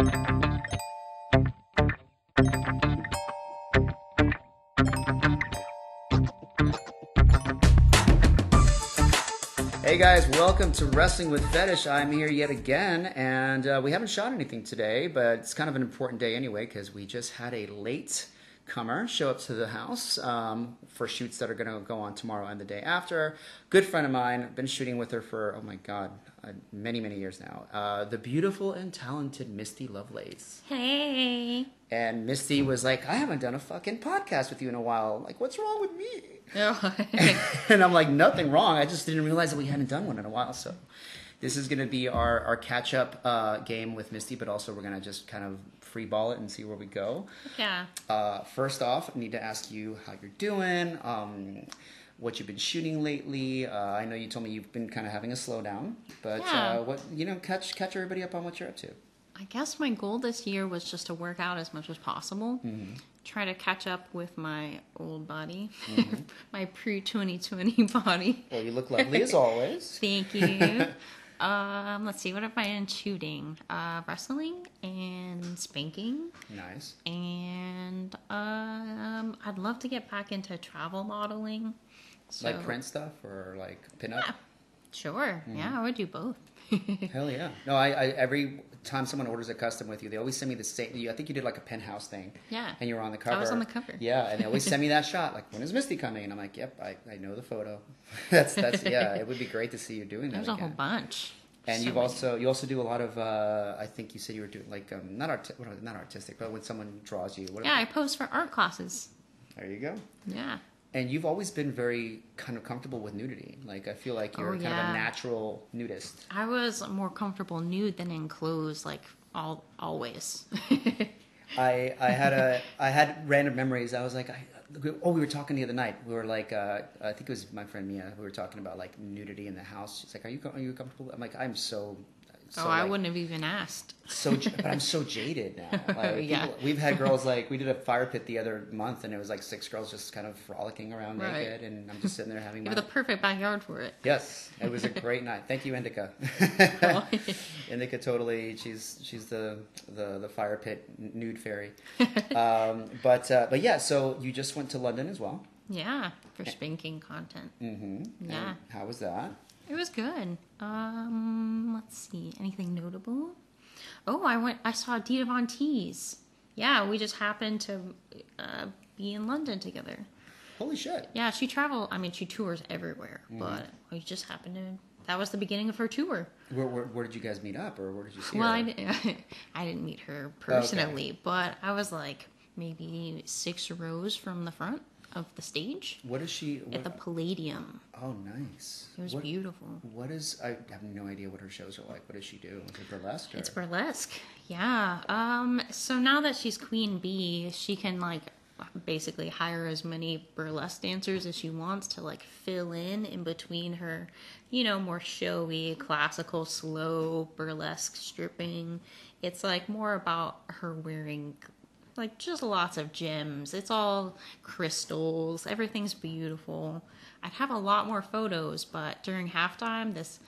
Hey guys, welcome to Wrestling with Fetish. I'm here yet again, and uh, we haven't shot anything today, but it's kind of an important day anyway because we just had a late comer show up to the house um, for shoots that are going to go on tomorrow and the day after. Good friend of mine, been shooting with her for oh my god, uh, many many years now. Uh, the beautiful and talented Misty Lovelace. Hey. And Misty was like, "I haven't done a fucking podcast with you in a while. Like, what's wrong with me?" Oh. and I'm like, nothing wrong. I just didn't realize that we hadn't done one in a while. So this is going to be our, our catch up uh, game with Misty, but also we're going to just kind of free ball it and see where we go. yeah. Uh, first off, I need to ask you how you're doing, um, what you've been shooting lately. Uh, I know you told me you've been kind of having a slowdown, but Yeah. uh, what you know, catch catch everybody up on what you're up to. I guess my goal this year was just to work out as much as possible. Mm-hmm. Try to catch up with my old body, Mm-hmm. my pre 2020 body. Well, you look lovely as always. Thank you. um, let's see, what have I been shooting? Uh, wrestling and spanking. Nice. And um, I'd love to get back into travel modeling. So, Like print stuff or like pinup. Yeah. Sure. Mm-hmm. Yeah, I would do both. Hell yeah! No, I, I every time someone orders a custom with you, they always send me the same. you- I think you did like a penthouse thing. Yeah. And you were on the cover. I was on the cover. Yeah, and they always send me that shot. Like, when is Misty coming? And I'm like, Yep, I, I know the photo. that's that's yeah. It would be great to see you doing that There's a whole bunch. and So you've many. also you also do a lot of. Uh, I think you said you were doing like um, not art not artistic, but when someone draws you. What Yeah, I post for art classes. There you go. Yeah. And you've always been very kind of comfortable with nudity. Like I feel like you're Oh, kind of a natural nudist. I was more comfortable nude than in clothes, like all always. I I had a I had random memories. I was like, I, oh, we were talking the other night. We were like, uh, I think it was my friend Mia. We were talking about like nudity in the house. She's like, are you are you comfortable? I'm like, I'm so. So oh, I like, wouldn't have even asked. So, but I'm so jaded now. Like, Yeah. people- we've had girls like we did a fire pit the other month, and it was like six girls just kind of frolicking around Right. naked, and I'm just sitting there having You the perfect backyard for it. Yes, it was a great night. Thank you, Indica. Indica totally. She's she's the the, the fire pit nude fairy. Um, but uh, but yeah, so you just went to London as well. yeah, for spanking content. Mm-hmm. Yeah. how was that? It was good. Um, let's see, anything notable? Oh, I went. I saw Dita Von Teese. Yeah, we just happened to uh, be in London together. Holy shit! Yeah, she traveled. I mean, she tours everywhere, Mm-hmm. but we just happened to. That was the beginning of her tour. Where, where, where did you guys meet up, or where did you see Well, her? I, di- I didn't meet her personally, but I was like maybe six rows from the front of the stage What is she? at the Palladium. oh, nice. It was what, beautiful. What is? I have no idea what her shows are like. What does she do? Is it burlesque? Or? It's burlesque. Yeah. Um so now that she's queen bee, she can like basically hire as many burlesque dancers as she wants to like fill in in between her, you know, more showy, classical, slow burlesque stripping. It's like more about her wearing like just lots of gems. It's all crystals. Everything's beautiful. I'd have a lot more photos, but during halftime, this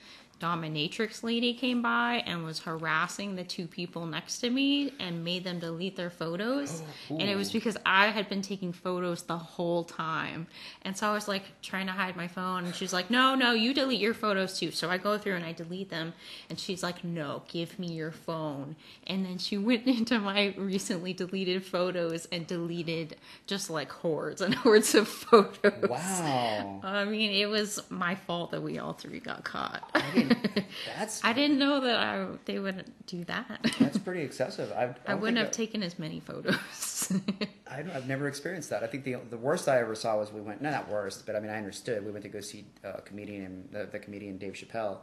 dominatrix lady came by and was harassing the two people next to me and made them delete their photos. Oh, and it was because I had been taking photos the whole time. And so I was like trying to hide my phone and she's like, "No, no, you delete your photos too." So I go through and I delete them and she's like, "No, give me your phone." And then she went into my recently deleted photos and deleted just like hordes and hordes of photos. Wow. I mean, it was my fault that we all three got caught. I didn't, that's I didn't know that I, they would do that. that's pretty excessive. I, I, I wouldn't have taken as many photos. I, I've never experienced that. I think the the worst I ever saw was we went no not worst, but I mean I understood. We went to go see a comedian, the, the comedian Dave Chappelle,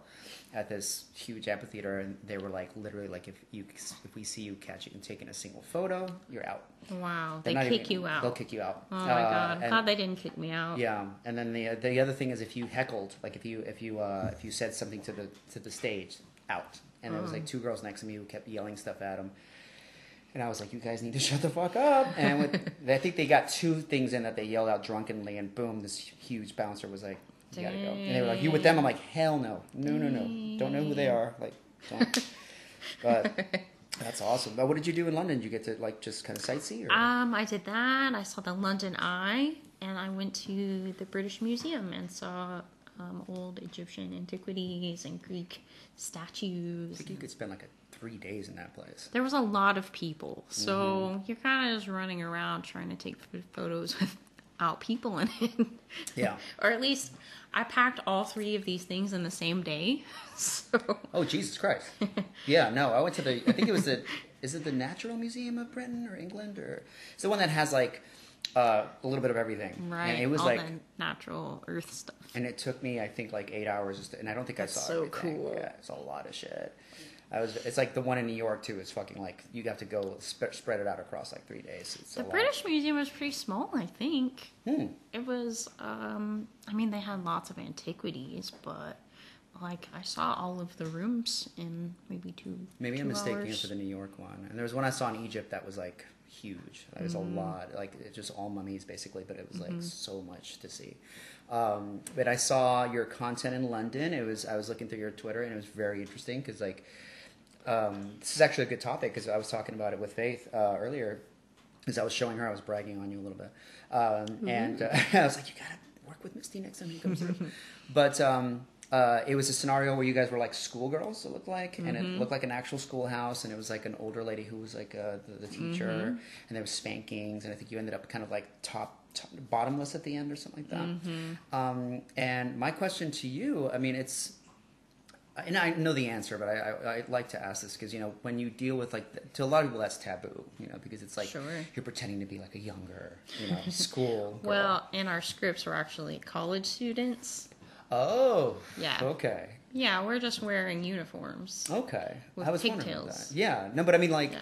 at this huge amphitheater, and they were like literally like if you if we see you catching and taking a single photo, you're out. Wow, They're they kick even- you out. They'll kick you out. Oh my Uh, god! I'm glad they didn't kick me out. yeah, and then the the other thing is if you heckled, like if you if you uh, if you said something to the to the stage, out. And there was like two girls next to me who kept yelling stuff at them. And I was like, "You guys need to shut the fuck up!" And with, I think they got two things in that they yelled out drunkenly, and boom, this huge bouncer was like, "You gotta go." And they were like, "You with them?" I'm like, "Hell no, no, no, no! Don't know who they are." Like, don't. but That's awesome. But what did you do in London? Did you get to like just kind of sightsee? Or? Um, I did that. I saw the London Eye, and I went to the British Museum and saw um, old Egyptian antiquities and Greek statues. I think you could spend like a, three days in that place. There was a lot of people, so Mm-hmm. you're kind of just running around trying to take ph- photos without people in it. Yeah. or at least I packed all three of these things in the same day. So Oh Jesus Christ! yeah, no, I went to the. I think it was the. Is it the Natural Museum of Britain or England or? It's the one that has like uh, a little bit of everything. right, And it was all like, the natural Earth stuff. and it took me I think like eight hours, just to, and I don't think That's I saw it, so everything. cool. Yeah, it's a lot of shit. I was. It's like the one in New York too. It's fucking like you have to go sp- spread it out across like three days. It's The. British Museum was pretty small, I think. Hmm. It was, um, I mean, they had lots of antiquities, but like I saw all of the rooms in maybe two. Maybe I'm two mistaking it for the New York one. And there was one I saw in Egypt that was like huge. That was Mm-hmm. a lot, like it's just all mummies basically, but it was like so much to see. Um, but I saw your content in London. It was I was looking through your Twitter and it was very interesting because like um, this is actually a good topic because I was talking about it with Faith uh, earlier because I was showing her I was bragging on you a little bit, um, and uh, I was like, you gotta work with Misty next time she comes through. but um, uh, it was a scenario where you guys were like schoolgirls. It looked like, and it looked like an actual schoolhouse, and it was like an older lady who was like uh, the, the teacher, and there was spankings, and I think you ended up kind of like top. top bottomless at the end or something like that um, and my question to you i mean it's and I know the answer, but I, I, I like to ask this because you know when you deal with like to a lot of people that's taboo, you know, because it's like Sure. you're pretending to be like a younger, you know, school. Well, in our scripts, we're actually college students. oh, Yeah. okay, Yeah, we're just wearing uniforms. okay. With I was pigtails. that. Yeah, no, but I mean like Yeah.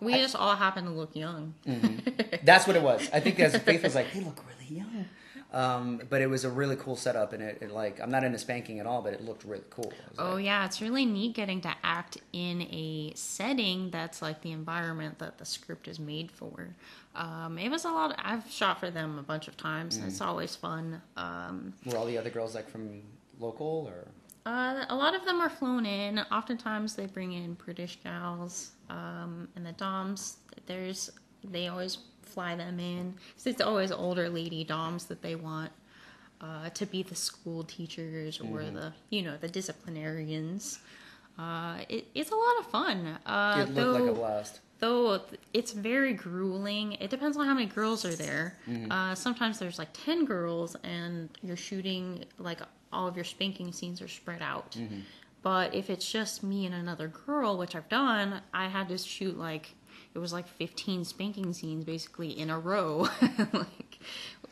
We just all happen to look young. Mm-hmm. that's what it was. I think as Faith was like, they look really young. Um, but it was a really cool setup, and it, it like I'm not into spanking at all, but it looked really cool. Oh like, yeah, it's really neat getting to act in a setting that's like the environment that the script is made for. Um, it was a lot. I've shot for them a bunch of times, and it's always fun. Um, were all the other girls like from local or? uh, a lot of them are flown in. Oftentimes, they bring in British gals, um, and the doms. There's they always fly them in. it's always older lady doms that they want uh, to be the school teachers or the you know the disciplinarians. Uh, it, it's a lot of fun. Uh, It looked like a though- blast. though it's very grueling it depends on how many girls are there uh, sometimes there's like 10 girls and you're shooting like all of your spanking scenes are spread out but if it's just me and another girl which i've done i had to shoot like it was like 15 spanking scenes basically in a row like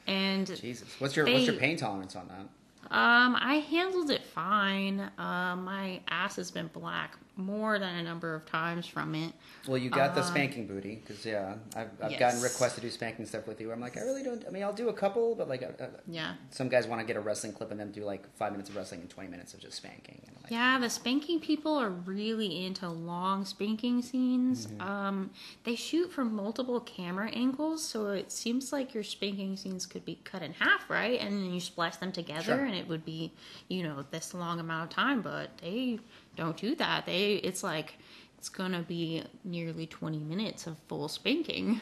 and Jesus, what's your what's your pain tolerance on that? um, I handled it fine. Um, my ass has been black more than a number of times from it. Well, you got the spanking booty because yeah, I've, I've gotten Yes. requests to do spanking stuff with you. I'm like, I really don't. I mean, I'll do a couple, but like, uh, uh, Yeah. some guys want to get a wrestling clip and then do like five minutes of wrestling and 20 minutes of just spanking. And like, Yeah, the spanking people are really into long spanking scenes. Um, they shoot from multiple camera angles, so it seems like your spanking scenes could be cut in half, right? And then you splice them together, Sure. and it would be, you know, this long amount of time. But they don't do that. They, it's like it's gonna be nearly twenty minutes of full spanking.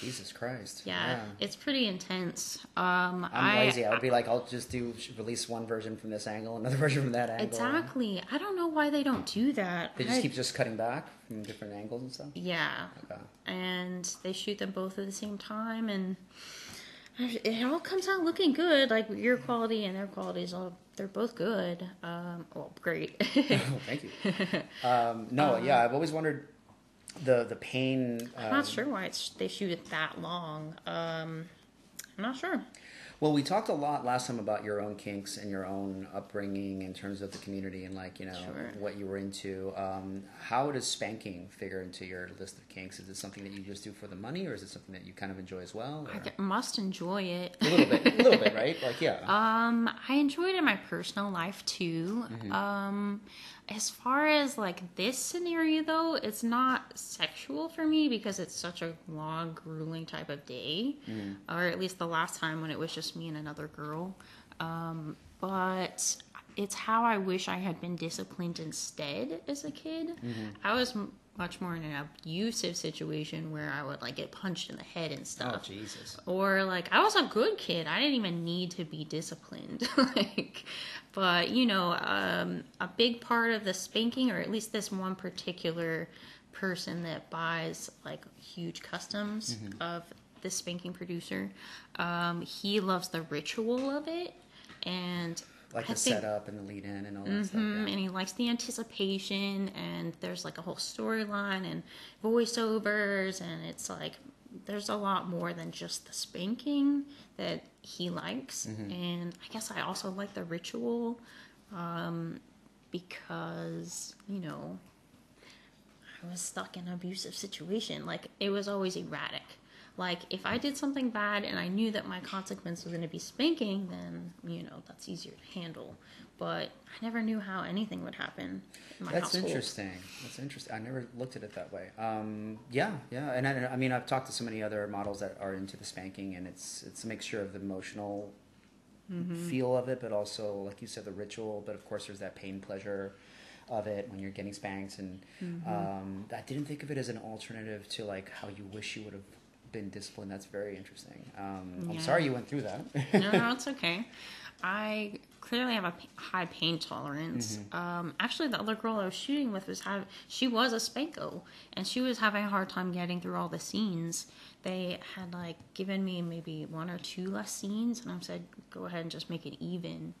Jesus Christ. Yeah, it's pretty intense. Um, I'm I, lazy. I would be like, I'll just do release one version from this angle, another version from that angle. Exactly. I don't know why they don't do that. They just I- keep just cutting back from different angles and stuff. Yeah. Okay. And they shoot them both at the same time, and it all comes out looking good. Like your quality and their quality is all, they're both good. Um, well, great. Oh, thank you. Um, no, yeah, I've always wondered the the pain. I'm um, not sure why it's, they shoot it that long. Um, I'm not sure. Well, we talked a lot last time about your own kinks and your own upbringing in terms of the community and like you know Sure. what you were into. Um, how does spanking figure into your list of kinks? Is it something that you just do for the money, or is it something that you kind of enjoy as well? I or- g- must enjoy it. A little bit, a little bit, right? Like yeah. Um, I enjoy it in my personal life too. Mm-hmm. Um, as far as like this scenario though, it's not sexual for me because it's such a long, grueling type of day, Mm-hmm. or at least the last time when it was just me and another girl. Um, but it's how I wish I had been disciplined instead as a kid. Mm-hmm. I was much more in an abusive situation where I would like get punched in the head and stuff. Oh. Jesus. or like I was a good kid. I didn't even need to be disciplined. like but you know, um, a big part of the spanking or at least this one particular person that buys like huge customs Mm-hmm. of the spanking producer, um, he loves the ritual of it and Like I the think- setup and the lead in and all that stuff. Mhm, yeah. and he likes the anticipation and there's like a whole storyline and voiceovers and it's like there's a lot more than just the spanking that he likes Mm-hmm. and i guess i also like the ritual um, because you know i was stuck in an abusive situation like it was always erratic like if i did something bad and i knew that my consequence was going to be spanking then you know that's easier to handle but i never knew how anything would happen in my That's household. interesting. That's interesting. I never looked at it that way. Um, yeah, yeah, and I, I mean, I've talked to so many other models that are into the spanking, and it's it's a mixture of the emotional Mm-hmm. feel of it, but also, like you said, the ritual. But of course, there's that pain pleasure of it when you're getting spanked, and Mm-hmm. um, I didn't think of it as an alternative to like how you wish you would have been disciplined. That's very interesting. Um, I'm sorry you went through that. no, no, it's okay. I clearly I have a p- high pain tolerance. Um, actually, the other girl I was shooting with was having, she was a spanko, and she was having a hard time getting through all the scenes. They had like given me maybe one or two less scenes, and I said, "Go ahead and just make it even,"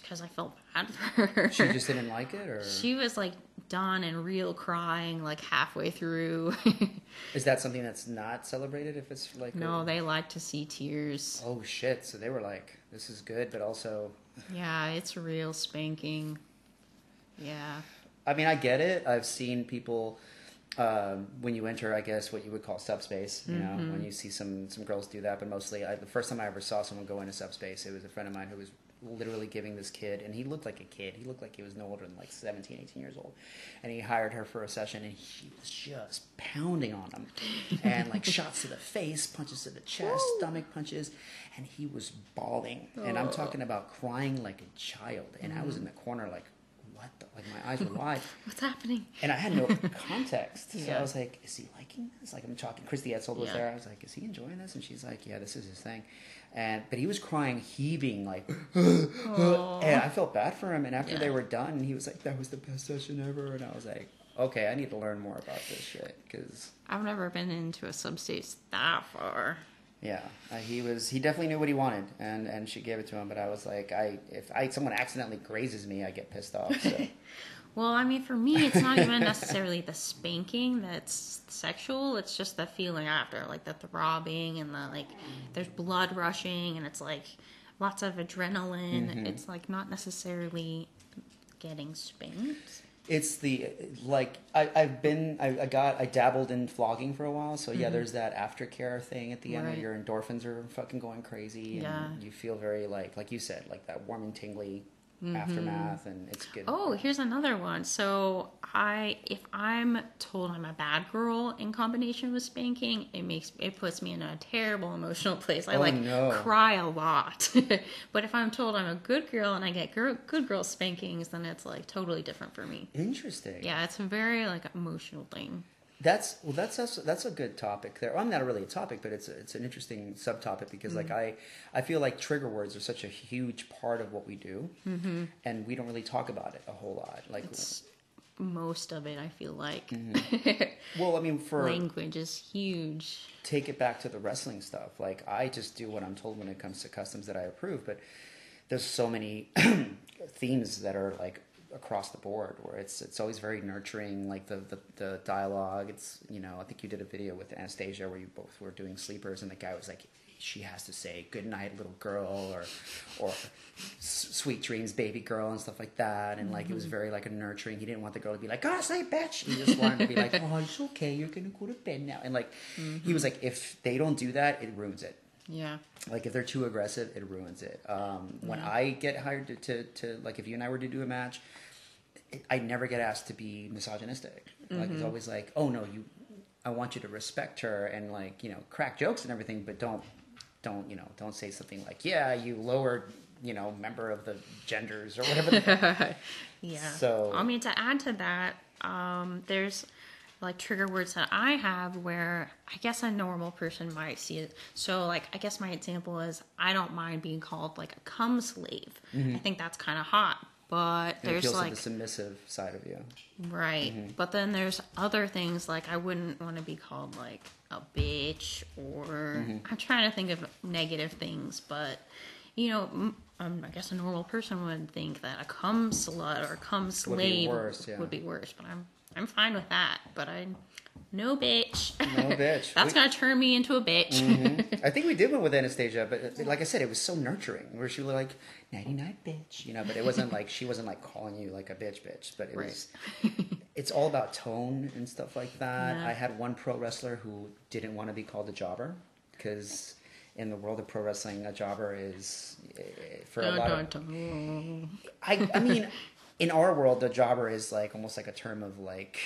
because I felt bad for her. she just didn't like it, or She was like done and real crying like halfway through. is that something that's not celebrated? If it's like a- no, they like to see tears. Oh shit! So they were like, "This is good," but also, Yeah, it's real spanking. Yeah. I mean, I get it. I've seen people um, when you enter, I guess, what you would call subspace. You know, when you see some some girls do that, but mostly, I, the first time I ever saw someone go into subspace, it was a friend of mine who was literally giving this kid, and he looked like a kid. He looked like he was no older than like 17, 18 years old, and he hired her for a session, and he was just pounding on him, and like shots to the face, punches to the chest, stomach punches, and he was bawling, and I'm talking about crying like a child, and I was in the mm. corner like. What the, like my eyes were wide, What's happening? and I had no context. So Yeah. I was like, "Is he liking this?" Like I'm talking. Christy Etzold was Yeah. there. I was like, "Is he enjoying this?" And she's like, "Yeah, this is his thing." And but he was crying, heaving, like, and I felt bad for him. And after Yeah. they were done, he was like, "That was the best session ever." And I was like, "Okay, I need to learn more about this shit." Because I've never been into a subspace that far. yeah, uh, he was. He definitely knew what he wanted, and and she gave it to him. But I was like, I if I someone accidentally grazes me, I get pissed off. So. Well, I mean, for me, it's not even necessarily the spanking that's sexual. It's just the feeling after, like the throbbing and the like. There's blood rushing, and it's like lots of adrenaline. It's like not necessarily getting spanked. It's the like I, I've been I, I got I dabbled in flogging for a while, so yeah, there's that aftercare thing at the end where Mm-hmm. Right. your endorphins are fucking going crazy, and Yeah. you feel very like like you said like that warm and tingly aftermath, and it's good. Mm-hmm. Oh, here's another one. So I, if I'm told I'm a bad girl in combination with spanking, it makes it puts me in a terrible emotional place. I Oh, like no. cry a lot. but if I'm told I'm a good girl and I get girl, good girl spankings, then it's like totally different for me. interesting. Yeah, it's a very like emotional thing. That's well. That's that's, that's a good topic there. Well, I'm not really a topic, but it's a, it's an interesting subtopic because like Mm-hmm. I I feel like trigger words are such a huge part of what we do, mm-hmm. and we don't really talk about it a whole lot. Like, It's most of it. I feel like Mm-hmm. well, I mean, for language is huge. take it back to the wrestling stuff. Like I just do what I'm told when it comes to customs that I approve, but there's so many themes that are like across the board where it's it's always very nurturing like the, the the dialogue. It's you know i think you did a video with anastasia where you both were doing sleepers and the guy was like she has to say good night little girl or or sweet dreams baby girl and stuff like that. And like it was very like a nurturing. He didn't want the girl to be like god say bitch! He just wanted to be like oh it's okay. You're gonna go to bed now. And like he was like if they don't do that it ruins it. Yeah. like if they're too aggressive it ruins it. Um, when Yeah. i get hired to, to, to like if you and i were to do a match i never get asked to be misogynistic like it's always like oh no you i want you to respect her and like you know crack jokes and everything but don't don't you know don't say something like yeah you lower you know member of the genders or whatever. Yeah. So- I mean, to add to that, um, there's like trigger words that I have where I guess a normal person might see it. So, like, I guess my example is I don't mind being called like a cum slave. I think that's kind of hot. But it there's like the submissive side of you. Right. Mm-hmm. But then there's other things like I wouldn't want to be called like a bitch or Mm-hmm. I'm trying to think of negative things, but you know, um, I guess a normal person would think that a cum slut or cum slave would be worse, yeah. would be worse, but I'm I'm fine with that. But I no bitch. No bitch. That's We- gonna turn me into a bitch. I think we did one with Anastasia, but uh, like I said, it was so nurturing. Where she was like, "Nighty night, bitch," you know. But it wasn't like she wasn't like calling you like a bitch, bitch. But it Right. was. It's all about tone and stuff like that. Yeah. I had one pro wrestler who didn't want to be called a jobber because in the world of pro wrestling, a jobber is eh, for a lot of. I I mean, in our world, the jobber is like almost like a term of like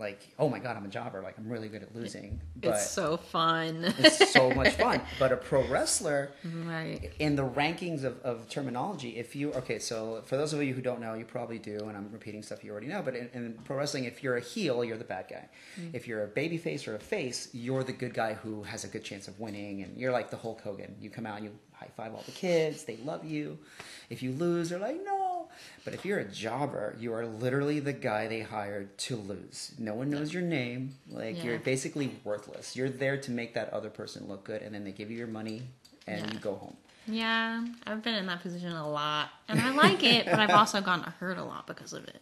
like oh my god, I'm a jobber. Like I'm really good at losing. But It's so fun. it's so much fun. But a pro wrestler right. in the rankings of, of terminology, if you okay, so for those of you who don't know, you probably do, and I'm repeating stuff you already know. But in, in pro wrestling, if you're a heel, you're the bad guy. Mm. If you're a baby face or a face, you're the good guy who has a good chance of winning, and you're like the Hulk Hogan. You come out, and you high five all the kids, they love you. If you lose, they're like no. But if you're a jobber, you are literally the guy they hired to lose. No one knows your name. Like Yeah. you're basically worthless. You're there to make that other person look good, and then they give you your money, and Yeah. you go home. Yeah, I've been in that position a lot, and I like it, but I've also gotten hurt a lot because of it.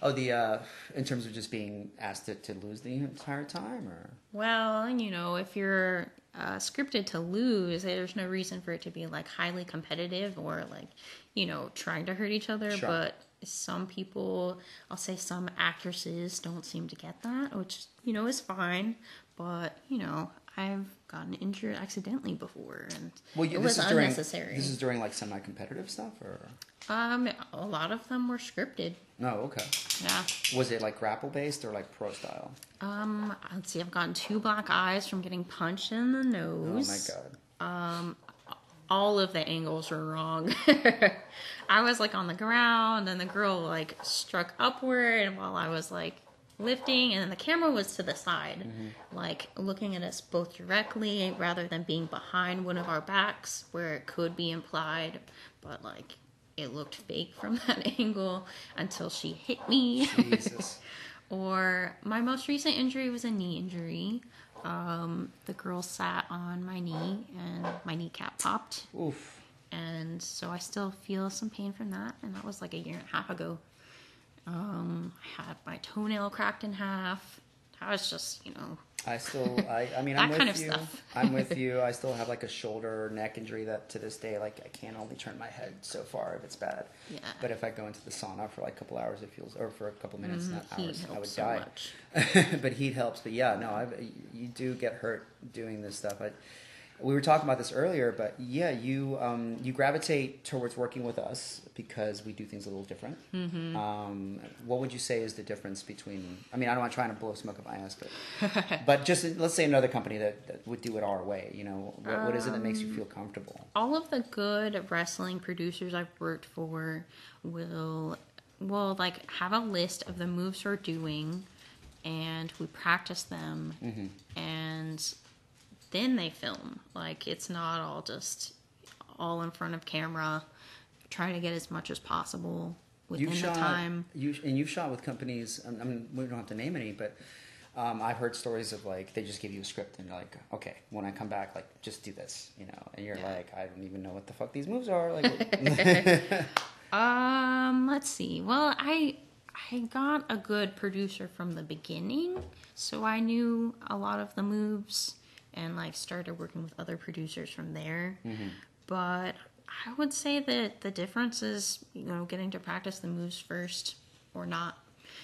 Oh, the uh, in terms of just being asked to, to lose the entire time, or Well, you know, if you're uh, scripted to lose, there's no reason for it to be like highly competitive or like, you know, trying to hurt each other. Sure. But some people, I'll say some actresses don't seem to get that, which, you know, is fine. But, you know, I've gotten injured accidentally before and well, you, it this was is during unnecessary. this is during like semi-competitive stuff, or um, a lot of them were scripted. no? Okay, Yeah. was it like grapple based or like pro style? Um, let's see, I've gotten two black eyes from getting punched in the nose. Oh my god! Um, all of the angles were wrong. I was like on the ground and the girl like struck upward while I was like lifting and then the camera was to the side, like looking at us both directly rather than being behind one of our backs where it could be implied, but like it looked fake from that angle until she hit me. Or my most recent injury was a knee injury. Um, the girl sat on my knee and my kneecap popped. Oof. And so I still feel some pain from that. And that was like a year and a half ago. Um, I had my toenail cracked in half. I was just, you know, I still, I, I mean, I'm with kind of you. stuff. I'm with you. I still have like a shoulder or neck injury that to this day, like I can't only turn my head so far if it's bad. Yeah. But if I go into the sauna for like a couple hours, it feels, or for a couple minutes, not heat hours, I would so die. but heat helps. But yeah, no, I've, you do get hurt doing this stuff. I, we were talking about this earlier, but yeah, you um, you gravitate towards working with us because we do things a little different. Mm-hmm. Um, what would you say is the difference between? I mean, I don't want to try to blow smoke up my ass, but but just let's say another company that, that would do it our way. You know, what, what is it that makes you feel comfortable? all of the good wrestling producers I've worked for will will like have a list of the moves we're doing and we practice them and then they film. Like it's not all just all in front of camera. trying to get as much as possible within You've the time. you and you've shot with companies. I mean, we don't have to name any, but um, I've heard stories of like they just give you a script and you're like, okay, when I come back, like just do this, you know, and you're Yeah. like, I don't even know what the fuck these moves are. Like, Um, let's see. Well, I I got a good producer from the beginning, so I knew a lot of the moves and like started working with other producers from there. But I would say that the difference is, you know, getting to practice the moves first or not.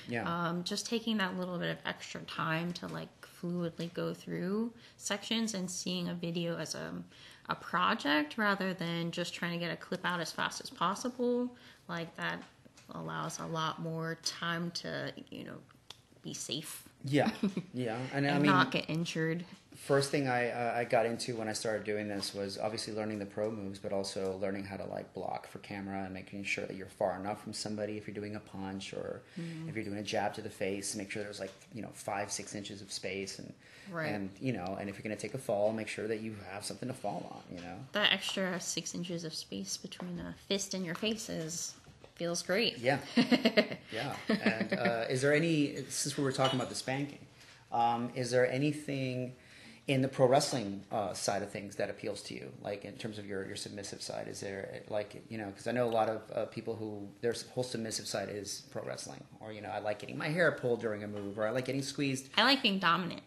yeah, Um, just taking that little bit of extra time to like fluidly go through sections and seeing a video as a, a project rather than just trying to get a clip out as fast as possible. Like that allows a lot more time to, you know, be safe yeah, yeah, and, I mean, not get injured. First thing I uh, I got into when I started doing this was obviously learning the pro moves, but also learning how to like block for camera and making sure that you're far enough from somebody if you're doing a punch or Mm-hmm. if you're doing a jab to the face. Make sure there's like you know five six inches of space and Right. and you know and if you're gonna take a fall, make sure that you have something to fall on. You know. That extra six inches of space between a fist and your face is feels great. Yeah, yeah. And uh, is there any since we were talking about the spanking, um, is there anything in the pro wrestling uh, side of things that appeals to you, like in terms of your your submissive side? Is there like you know because I know a lot of uh, people who their whole submissive side is pro wrestling, or you know I like getting my hair pulled during a move, or I like getting squeezed. I like being dominant.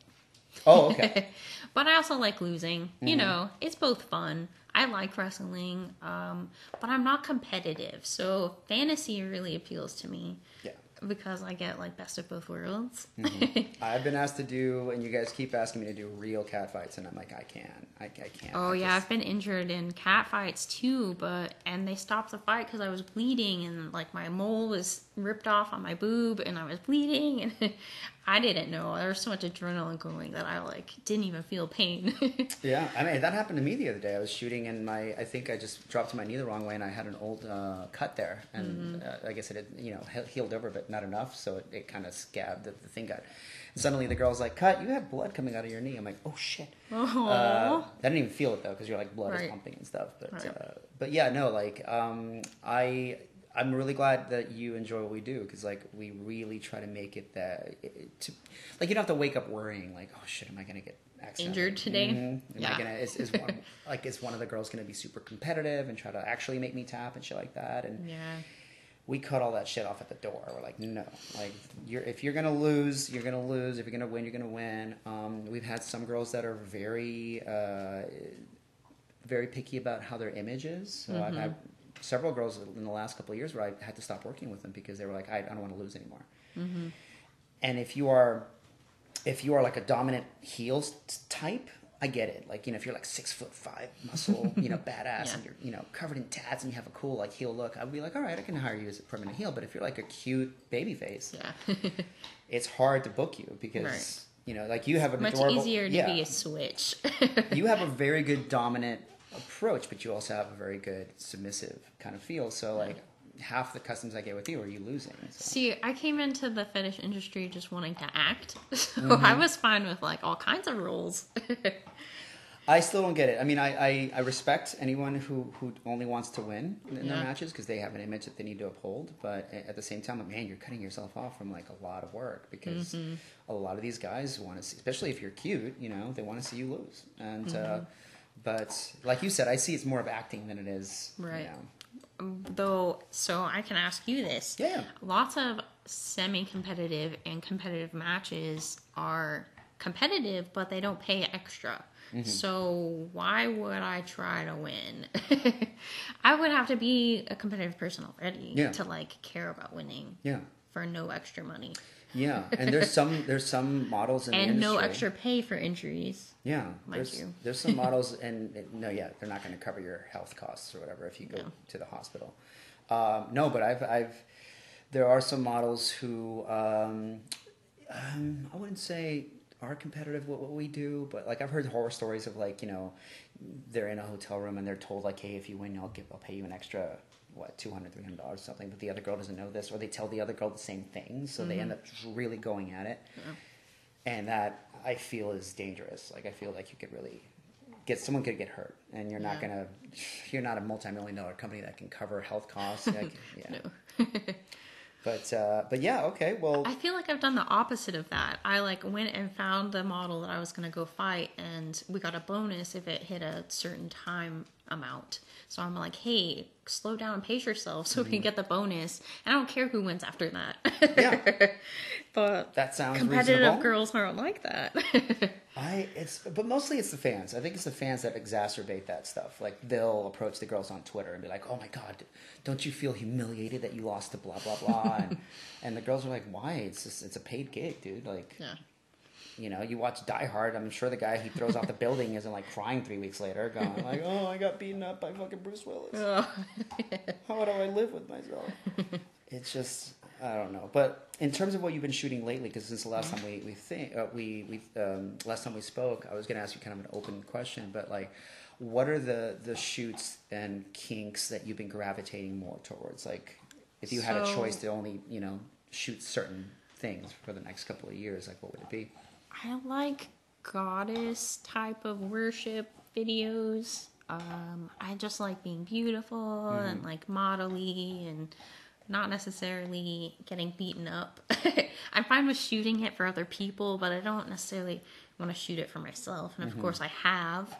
Oh, okay. but I also like losing. You Mm-hmm. know, it's both fun. I like wrestling, um, but I'm not competitive. So fantasy really appeals to me yeah. Because I get like best of both worlds. Mm-hmm. I've been asked to do, and you guys keep asking me to do real cat fights, and I'm like, I can't, I, I can't. oh I yeah, just- I've been injured in cat fights too, but and they stopped the fight because I was bleeding and like my mole was ripped off on my boob and I was bleeding and I didn't know there was so much adrenaline going that I like didn't even feel pain. Yeah, I mean that happened to me the other day. I was shooting and my I think I just dropped my knee the wrong way and I had an old uh, cut there and uh, I guess it had you know healed over but not enough so it, it kind of scabbed the, the thing got. And suddenly the girl's like, "Cut! You have blood coming out of your knee." I'm like, "Oh shit!" oh, Uh, I didn't even feel it though because you're like blood is pumping and stuff. But Right. uh, but yeah, no, like um, I I'm really glad that you enjoy what we do because like we really try to make it that it, to like you don't have to wake up worrying like oh shit am I gonna get accidentally- Injured today? Mhm. Am I Yeah. gonna is, is one, like is one of the girls gonna be super competitive and try to actually make me tap and shit like that and yeah. we cut all that shit off at the door. We're like, no, like you're if you're gonna lose, you're gonna lose. If you're gonna win, you're gonna win. Um, we've had some girls that are very, uh, very picky about how their image is. So I've had several girls in the last couple of years where I had to stop working with them because they were like, I, I don't want to lose anymore. Mm-hmm. And if you are, if you are like a dominant heels type. I get it. Like, you know, if you're like six foot five, muscle, you know, badass, Yeah. and you're, you know, covered in tats and you have a cool, like, heel look, I'd be like, all right, I can hire you as a permanent heel. But if you're like a cute baby face, Yeah. it's hard to book you because, Right. you know, like you have an Much adorable. easier to yeah, be a switch. you have a very good dominant approach, but you also have a very good submissive kind of feel. So, like, half the customs I get with you are you losing. So. See, I came into the fetish industry just wanting to act, so Mm-hmm. I was fine with like all kinds of rules. I still don't get it. I mean, I, I, I respect anyone who, who only wants to win in their matches because they have an image that they need to uphold. But at the same time, man, you're cutting yourself off from like a lot of work because Mm-hmm. a lot of these guys want to see, especially if you're cute, you know, they want to see you lose. And Mm-hmm. uh, but like you said, I see it's more of acting than it is. you Right. know. Though, so I can ask you this. Yeah. Lots of semi competitive and competitive matches are competitive, but they don't pay extra. Mm-hmm. So why would I try to win? I would have to be a competitive person already Yeah. to like care about winning Yeah. for no extra money Yeah. And there's some there's some models in and no extra pay for injuries. Yeah, there's you. there's some models, and and no, yeah, they're not going to cover your health costs or whatever if you go No. to the hospital. Um, no, but I've I've there are some models who um, um, I wouldn't say are competitive with what we do, but like I've heard horror stories of like you know they're in a hotel room and they're told like, hey, if you win, I'll give I'll pay you an extra what 200 300 dollars or something but the other girl doesn't know this or they tell the other girl the same thing so they end up really going at it and that I feel is dangerous. Like I feel like you could really get someone could get hurt, and you're not gonna. You're not a multi-million dollar company that can cover health costs. Like, yeah. No. But uh, but yeah, okay. Well, I feel like I've done the opposite of that. I like went and found the model that I was gonna go fight, and we got a bonus if it hit a certain time amount. So I'm like, hey, slow down and pace yourself so we can get the bonus. And I don't care who wins after that. Mm-hmm. yeah, but that sounds competitive reasonable. girls aren't like that. I it's but mostly it's the fans. I think it's the fans that exacerbate that stuff. Like they'll approach the girls on Twitter and be like, "Oh my god, don't you feel humiliated that you lost to blah blah blah?" and, and the girls are like, "Why? It's just it's a paid gig, dude. Like, yeah. You know, you watch Die Hard. I'm sure the guy he throws off the building isn't like crying three weeks later, going like, "Oh, I got beaten up by fucking Bruce Willis. Oh, How do I live with myself?" it's just I don't know, but in terms of what you've been shooting lately, because since the last time we we think uh, we we um, last time we spoke, I was going to ask you kind of an open question, but like, what are the the shoots and kinks that you've been gravitating more towards? Like, if you had a So- choice to only you know shoot certain things for the next couple of years, like what would it be? I like goddess type of worship videos. Um, I just like being beautiful and like modelly and not necessarily getting beaten up. I'm fine with shooting it for other people, but I don't necessarily want to shoot it for myself. And of course, I have.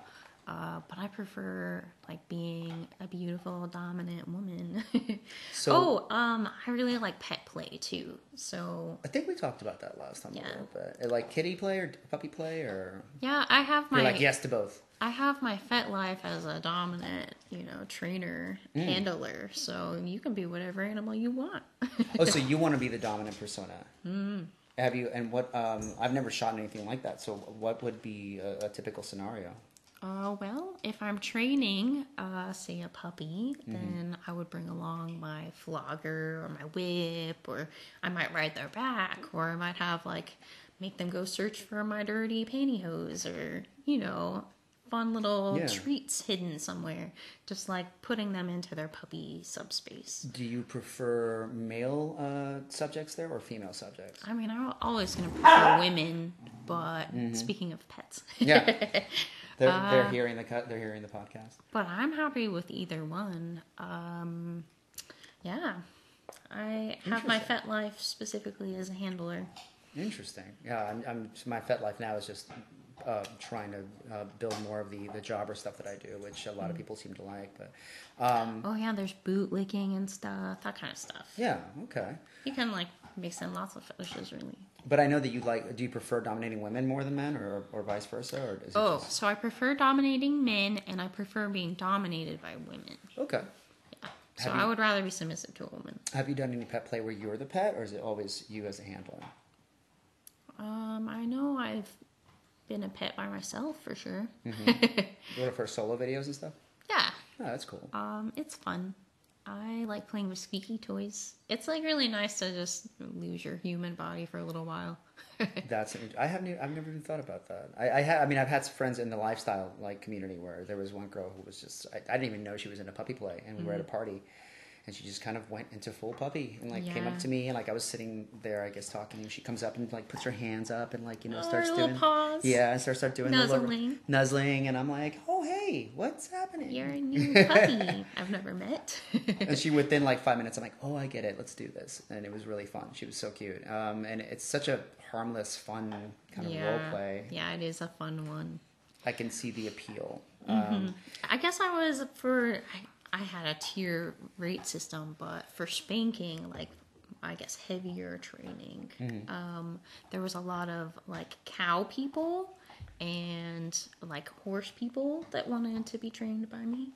Uh, but I prefer like being a beautiful, dominant woman. So- oh, um, I really like pet play too. So I think we talked about that last time Yeah. a little bit. Like kitty play or puppy play, or yeah, I have my you're like yes to both. I have my FetLife as a dominant, you know, trainer, Mm. handler. So you can be whatever animal you want. Oh, so you want to be the dominant persona? Mm. Have you? And what? Um, I've never shot anything like that. So, what would be a, a typical scenario? Uh, well, if I'm training, uh, say a puppy, Mm-hmm. then I would bring along my flogger or my whip, or I might ride their back, or I might have like make them go search for my dirty pantyhose, or you know, fun little Yeah. treats hidden somewhere. Just like putting them into their puppy subspace. Do you prefer male uh, subjects there or female subjects? I mean, I'm always going to prefer women, but speaking of pets, Yeah, they're Uh, they're hearing the cut. They're hearing the podcast. but I'm happy with either one. Um, yeah, I have my Interesting. FetLife specifically as a handler. Interesting. Yeah, I'm, I'm my FetLife now is just uh, trying to uh, build more of the the jobber stuff that I do, which a lot of people seem to like. But um, Oh yeah, there's bootlicking and stuff, that kind of stuff. yeah, okay. You can like mix in lots of fetishes, really. But I know that you like. Do you prefer dominating women more than men, or or vice versa, or is it Oh, just so I prefer dominating men, and I prefer being dominated by women. okay? Yeah. So Have I would rather be submissive to a woman. Have you done any pet play where you're the pet, or is it always you as a handler? Um, I know I've been a pet by myself for sure. What for solo videos and stuff? yeah. Oh, that's cool. Um, it's fun. I like playing with squeaky toys. It's like really nice to just lose your human body for a little while. That's I haven't. I've never even thought about that. I, I ha, I mean, I've had some friends in the lifestyle like community where there was one girl who was just. I, I didn't even know she was in a puppy play, and we were at a mm-hmm. party, and she just kind of went into full puppy and like came up to me and like I was sitting there, I guess talking, and she comes up and like puts her hands up and like you know Oh, starts doing paws. yeah, and starts start doing the little- Nuzzling. nuzzling, and I'm like, oh hey, what's happening? You're a new puppy I've never met. and she within like five minutes i'm like oh i get it let's do this and it was really fun she was so cute um, and it's such a harmless fun kind of role play Yeah, it is a fun one. i can see the appeal Mm-hmm. um, I guess I was for I, I had a tier rate system, but for spanking, like I guess heavier training, Mm-hmm. um, there was a lot of like cow people and like horse people that wanted to be trained by me.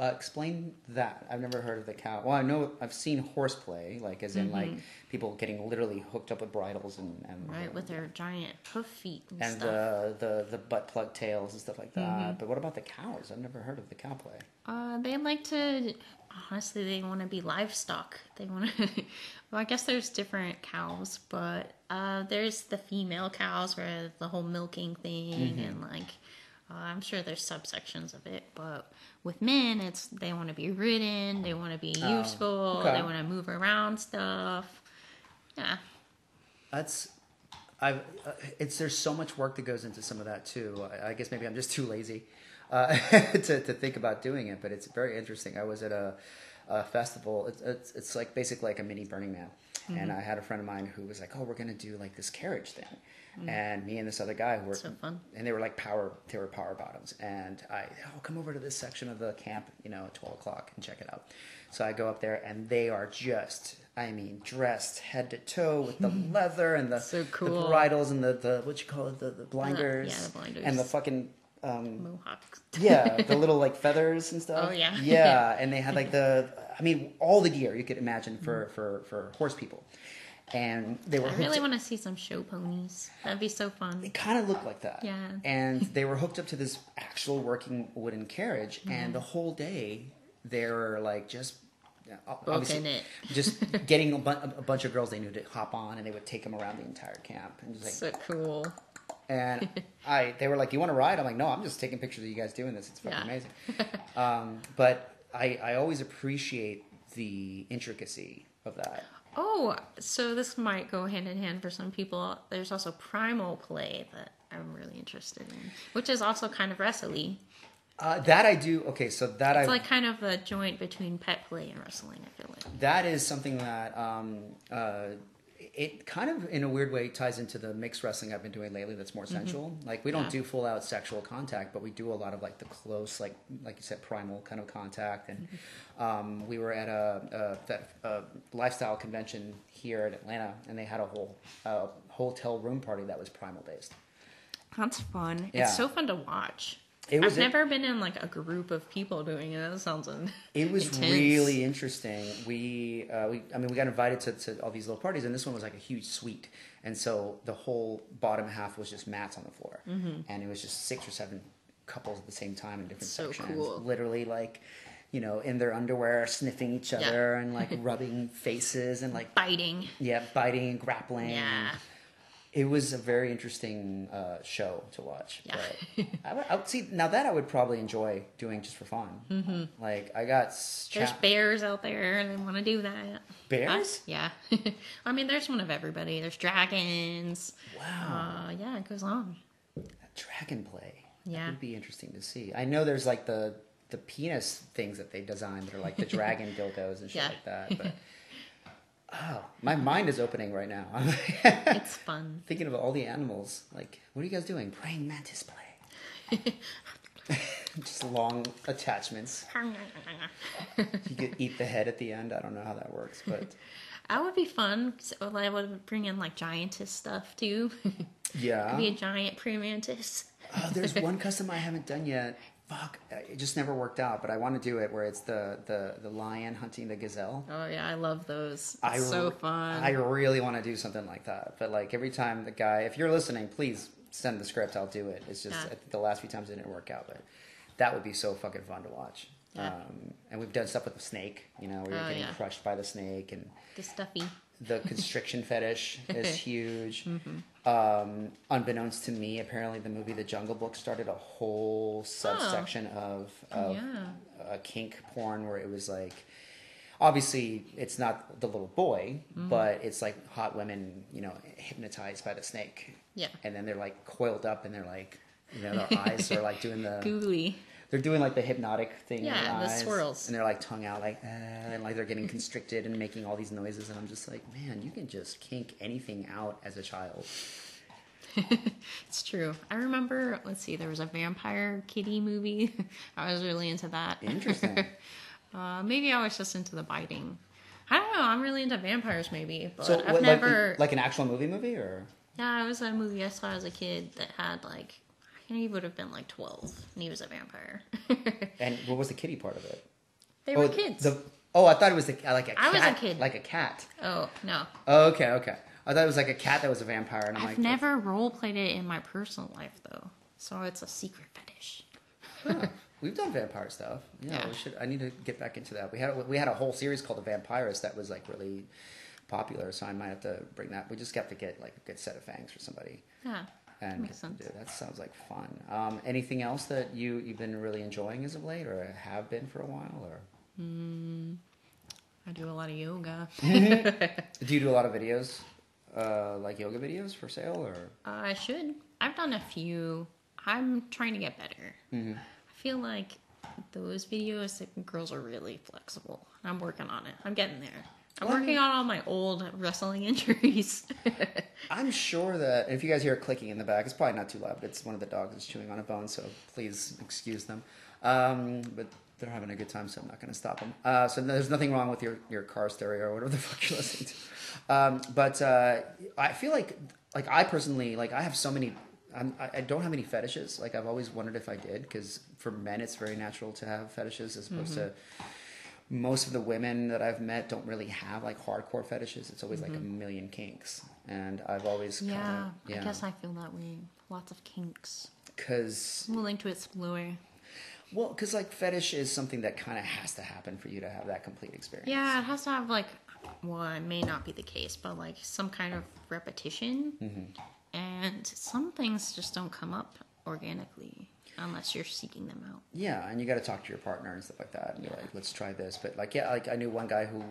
Uh, explain that i've never heard of the cow well i know i've seen horseplay like as in like people getting literally hooked up with bridles and and Mm-hmm. Right, with their giant hoof feet and, and stuff. the, the the butt plug tails and stuff like that Mm-hmm. but what about the cows i've never heard of the cow play Uh, they like to. Honestly, they want to be livestock. They want to. well, I guess there's different cows, but uh, there's the female cows where the whole milking thing Mm-hmm. and like. Uh, I'm sure there's subsections of it, but with men, it's they want to be ridden, they want to be Oh, useful, okay. they want to move around stuff. Yeah, That's I've uh, it's there's so much work that goes into some of that too. I, I guess maybe I'm just too lazy uh, to to think about doing it, but it's very interesting. I was at a, a festival. It's, it's it's like basically like a mini Burning Man, and I had a friend of mine who was like, "Oh, we're gonna do like this carriage thing," and me and this other guy were So fun. and they were like power they were power bottoms and i oh come over to this section of the camp you know at 12 o'clock and check it out so i go up there and they are just i mean dressed head to toe with the leather and the, So the bridles and the, the what you call it the, the blinders yeah, the blinders. and the fucking um, mohawks. yeah the little like feathers and stuff Oh, yeah. yeah and they had like the i mean all the gear you could imagine for for for horse people and they were I really want to see some show ponies. That'd be so fun. it kind of looked like that. Yeah. And they were hooked up to this actual working wooden carriage, Mm-hmm. and the whole day they were like just obviously it. just getting a, bu- a bunch of girls they knew to hop on, and they would take them around the entire camp, and just like, So cool. and I they were like, "You want to ride?" I'm like, "No, I'm just taking pictures of you guys doing this. It's fucking Yeah. amazing." um, but I I always appreciate the intricacy of that. Oh, so this might go hand in hand for some people. There's also primal play that I'm really interested in, which is also kind of wrestling. Uh, that I do. Okay, so that I It's like kind of a joint between pet play and wrestling. I feel like. that is something that um, uh, it kind of in a weird way ties into the mixed wrestling I've been doing lately. That's more sensual. Like we don't Mm-hmm. Yeah. do full out sexual contact, but we do a lot of like the close, like like you said, primal kind of contact. And Mm-hmm. um, we were at a, a, a lifestyle convention here in Atlanta, and they had a whole uh, hotel room party that was primal based. That's fun. Yeah. It's so fun to watch. It was I've never been in like a group of people doing it. That sounds in- It was really interesting. We, uh, we, I mean, we got invited to, to all these little parties, and this one was like a huge suite, and so the whole bottom half was just mats on the floor, and it was just six or seven couples at the same time in different So sections, cool. literally like, you know, in their underwear, sniffing each Yeah. other and like rubbing faces and like biting. yeah, biting and grappling. Yeah. It was a very interesting uh, show to watch. Yeah. But I would, I would see now that I would probably enjoy doing just for fun. Mm-hmm. Like I got s- There's bears out there and they want to do that. bears. Us? Yeah. I mean, there's one of everybody. There's dragons. Wow, Uh, yeah, it goes on. dragon play. That Yeah. would be interesting to see. I know there's like the the penis things that they design that are like the dragon dildos and shit Yeah. like that. But oh, my mind is opening right now. It's fun. thinking of all the animals. Like, what are you guys doing? Praying mantis play. Just long attachments. You could eat the head at the end. I don't know how that works, but That would be fun. So I would bring in like giantess stuff too. yeah. be a giant praying mantis. Oh, there's one custom I haven't done yet. Fuck, it just never worked out. But I want to do it where it's the the the lion hunting the gazelle. Oh yeah, I love those. It's I so fun. I really want to do something like that. But like every time the guy, if you're listening, please send the script. I'll do it. It's just Yeah. The last few times it didn't work out, but that would be so fucking fun to watch. Yeah. Um, and we've done stuff with the snake. You know, where you're Oh, getting yeah. crushed by the snake and. the stuffy. The constriction fetish is huge. Mm-hmm. Um, unbeknownst to me, apparently the movie The Jungle Book started a whole subsection of, of Yeah. uh, kink porn where it was like, obviously it's not the little boy, Mm-hmm. but it's like hot women, you know, hypnotized by the snake. Yeah. And then they're like coiled up and they're like, you know, their eyes are like doing the Googly. They're doing like the hypnotic thing. in Yeah, their the eyes, swirls. and they're like tongue out, like, uh, and like they're getting constricted and making all these noises. And I'm just like, man, you can just kink anything out as a child. It's true. I remember. Let's see. There was a vampire kitty movie. I was really into that. Interesting. Uh, maybe I was just into the biting. I don't know. I'm really into vampires, maybe, but so, I've what, never. like, like an actual movie, movie, or yeah, it was a movie I saw as a kid that had like. He would have been like 12, and he was a vampire. and what was the kitty part of it? they oh, were kids. The, oh, I thought it was the, like a cat. I was a kid. like a cat. Oh no, Oh, okay, okay. I thought it was like a cat that was a vampire, and I'm I've like, never role played it in my personal life though, so it's a secret fetish. huh, we've done vampire stuff. Yeah, Yeah. we should. I need to get back into that. We had we had a whole series called The Vampirist that was like really popular, so I might have to bring that. We just have to get like a good set of fangs for somebody. Yeah, And Makes sense. dude, that sounds like fun. Um, anything else that you you've been really enjoying as of late, or have been for a while, or I do a lot of yoga. do you do a lot of videos, uh, like yoga videos for sale, or Uh, I should. I've done a few. I'm trying to get better. Mm-hmm. I feel like those videos, girls are really flexible. I'm working on it. I'm getting there. I'm Well, working on all my old wrestling injuries. I'm sure that if you guys hear clicking in the back, it's probably not too loud, but it's one of the dogs is chewing on a bone, so please excuse them. Um, but they're having a good time, so I'm not going to stop them. Uh, so there's nothing wrong with your, your car stereo or whatever the fuck you're listening to. Um, but uh, I feel like, like I personally, like I have so many. I'm, I I don't have any fetishes. Like I've always wondered if I did, because for men it's very natural to have fetishes as opposed to most of the women that I've met don't really have like hardcore fetishes. It's always like a million kinks, and I've always Mm-hmm. yeah, kinda, I guess I feel that way. Lots of kinks. because I'm willing to explore. Well, because like fetish is something that kind of has to happen for you to have that complete experience. Yeah, it has to have like, well, it may not be the case, but like some kind of repetition. And some things just don't come up organically unless you're seeking them out. Yeah, and you got to talk to your partner and stuff like that, and be like, let's try this. But like, yeah, like I knew one guy who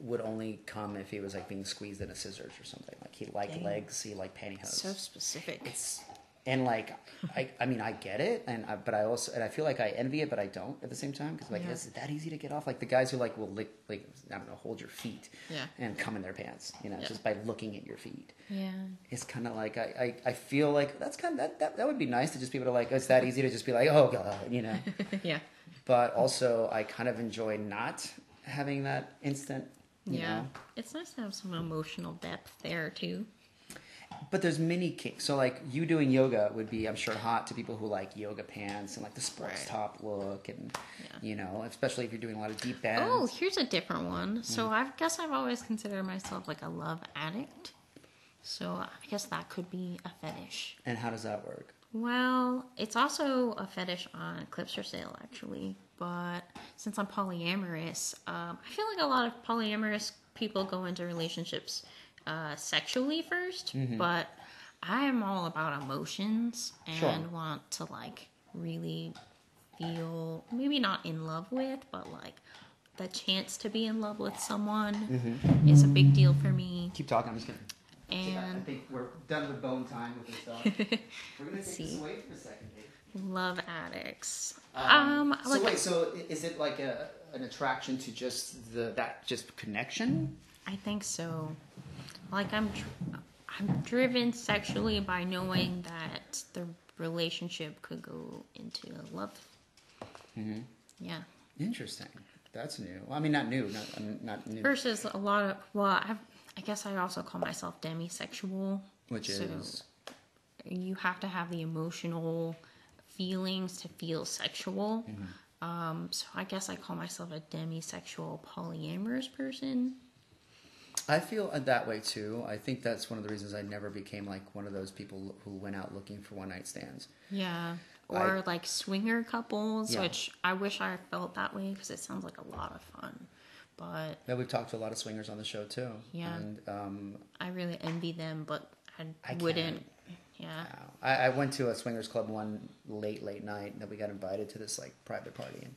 would only come if he was like being squeezed in a scissors or something. Like he liked Dang. legs, he liked pantyhose. So specific. it's and like I, I mean I get it and I, but I also and I feel like I envy it but I don't at the same time because like Yeah. is it that easy to get off like the guys who like will lick like I don't know hold your feet Yeah. and come in their pants you know Yeah. just by looking at your feet yeah. it's kind of like I, I I feel like that's kind of that, that that would be nice to just be able to like it's that easy to just be like oh god you know yeah. but also I kind of enjoy not having that instant you Yeah. know It's nice to have some emotional depth there too. But there's many kinks. So like you doing yoga would be, I'm sure, hot to people who like yoga pants and like the sports Right. top look, and Yeah. you know, especially if you're doing a lot of deep bends. Oh, here's a different one. So Mm. I guess I've always considered myself like a love addict. So I guess that could be a fetish. And how does that work? Well, it's also a fetish on Clips4Sale, actually. But since I'm polyamorous, um, I feel like a lot of polyamorous people go into relationships uh, sexually 1st but I am all about emotions and Sure. want to like really feel maybe not in love with, but like the chance to be in love with someone is a big deal for me. Keep talking. I'm just kidding. And I think we're done with bone time with this stuff. we're gonna take see. this away for a second. Dave. love addicts. Um, Um, so like wait, so is it like a an attraction to just the that just connection? I think so. Like I'm, dr- I'm driven sexually by knowing that the relationship could go into love. Mm-hmm. Yeah. Interesting. That's new. Well, I mean, not new. Not not new. Versus a lot of well, I've, I guess I also call myself demisexual. Which So is you have to have the emotional feelings to feel sexual. Mm-hmm. Um, so I guess I call myself a demisexual polyamorous person. I feel that way too. I think that's one of the reasons I never became like one of those people who went out looking for one night stands. Yeah. Or I- like swinger couples, Yeah. which I wish I felt that way because it sounds like a lot of fun. But Yeah, we've talked to a lot of swingers on the show too. Yeah. And um, I really envy them, but I, I wouldn't. Yeah. wow. I, I went to a swingers club one late, late night that we got invited to this like private party, and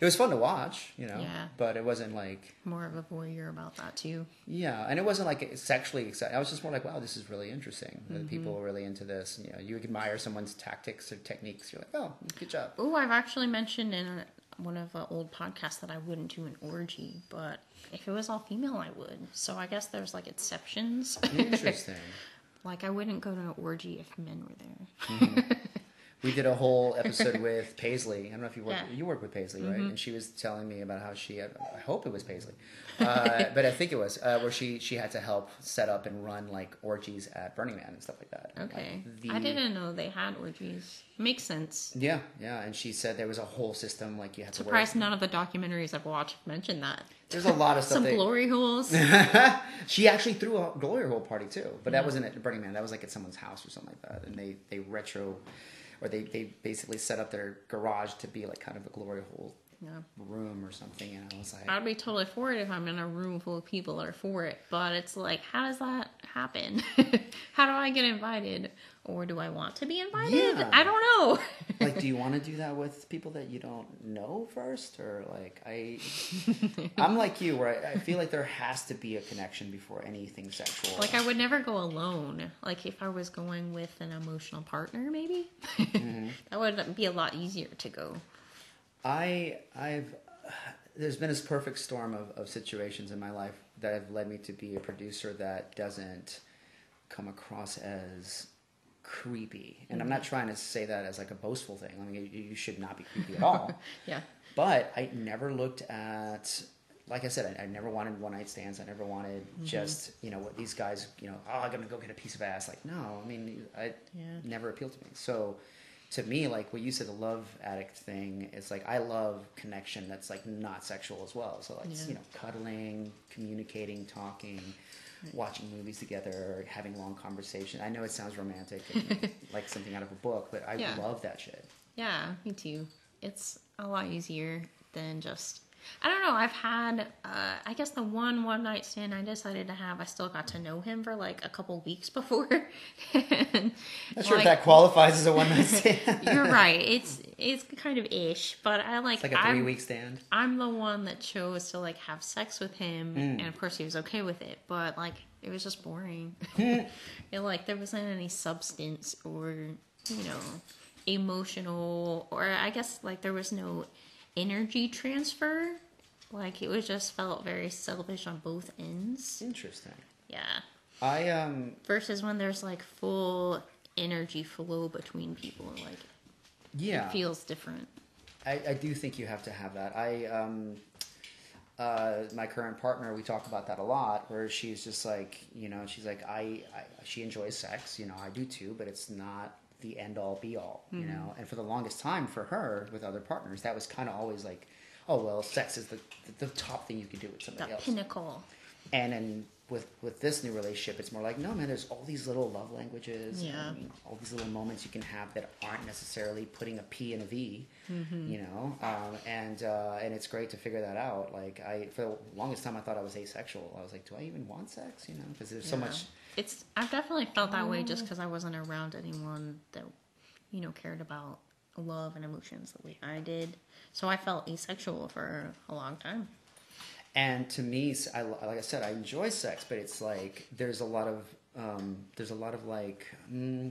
it was fun to watch, you know. Yeah. But it wasn't like More of a voyeur about that too. yeah, and it wasn't like sexually exciting. I was just more like, wow, this is really interesting. Mm-hmm. People are really into this. And, you know, you admire someone's tactics or techniques. You're like, oh, good job. Oh, I've actually mentioned in one of the old podcasts that I wouldn't do an orgy, but if it was all female, I would. So I guess there's like exceptions. Interesting. Like I wouldn't go to an orgy if men were there. Mm-hmm. We did a whole episode with Paisley. I don't know if you work. Yeah. Mm-hmm. You work with Paisley, right? And she was telling me about how she. Had, I hope it was Paisley, uh, but I think it was uh, where she she had to help set up and run like orgies at Burning Man and stuff like that. Okay. like, the- I didn't know they had orgies. Makes sense. Yeah, yeah, and she said there was a whole system like you had to wear. Surprised none of the documentaries I've watched mention that. There's a lot of stuff. Some that- glory holes. she actually threw a glory hole party too, but that wasn't at Burning Man. That was like at someone's house or something like that, and they they retro, or they they basically set up their garage to be like kind of a glory hole yeah. room or something. And I was like, I'd be totally for it if I'm in a room full of people that are for it. But it's like, how does that happen? how do I get invited? Or do I want to be invited? Yeah. I don't know. like, do you want to do that with people that you don't know first, or like I, I'm like you, where I, I feel like there has to be a connection before anything sexual. like, I would never go alone. Like, if I was going with an emotional partner, maybe, Mm-hmm. that would be a lot easier to go. I I've there's been this perfect storm of, of situations in my life that have led me to be a producer that doesn't come across as creepy. And I'm not mm-hmm. trying to say that as like a boastful thing. I mean, you, you should not be creepy at all. Yeah. But I never looked at, like I said, I, I never wanted one night stands. I never wanted mm-hmm. just, you know, what these guys, you know, oh, I'm going to go get a piece of ass. Like, no, I mean, I Yeah. never appealed to me. So to me, like what you said, the love addict thing is like, I love connection that's like not sexual as well. So like, Yeah. you know, cuddling, communicating, talking, watching movies together, or having long conversation. I know it sounds romantic and like something out of a book, but I Yeah. love that shit. Yeah, me too. it's a lot easier than just. I don't know. I've had, uh, I guess the one one night stand I decided to have, I still got to know him for like a couple weeks before. And, Not sure if that qualifies as a one night stand. You're right. It's it's kind of ish, but I like. It's like a I'm- three week stand. I'm the one that chose to like have sex with him, Mm. and of course he was okay with it. But like, it was just boring. it like there wasn't any substance or you know emotional, or I guess like there was no energy transfer. Like it was just felt very selfish on both ends. Interesting. Yeah. I um Versus when there's like full energy flow between people, like yeah. it feels different. I, I do think you have to have that. I um uh my current partner we talk about that a lot where she's just like you know she's like I, I she enjoys sex you know I do too but it's not the end all be all you hmm. know? And for the longest time for her with other partners that was kind of always like oh well sex is the the top thing you can do with somebody That else. pinnacle. and then with with this new relationship it's more like no man there's all these little love languages Yeah. and all these little moments you can have that aren't necessarily putting a p and a v Mm-hmm. you know um, and uh, and it's great to figure that out like i for the longest time i thought i was asexual i was like do i even want sex you know because there's so much It's I've definitely felt that way just because I wasn't around anyone that you know cared about love and emotions the way I did. So I felt asexual for a long time. And to me I, like i said i enjoy sex but it's like there's a lot of um, there's a lot of like mm,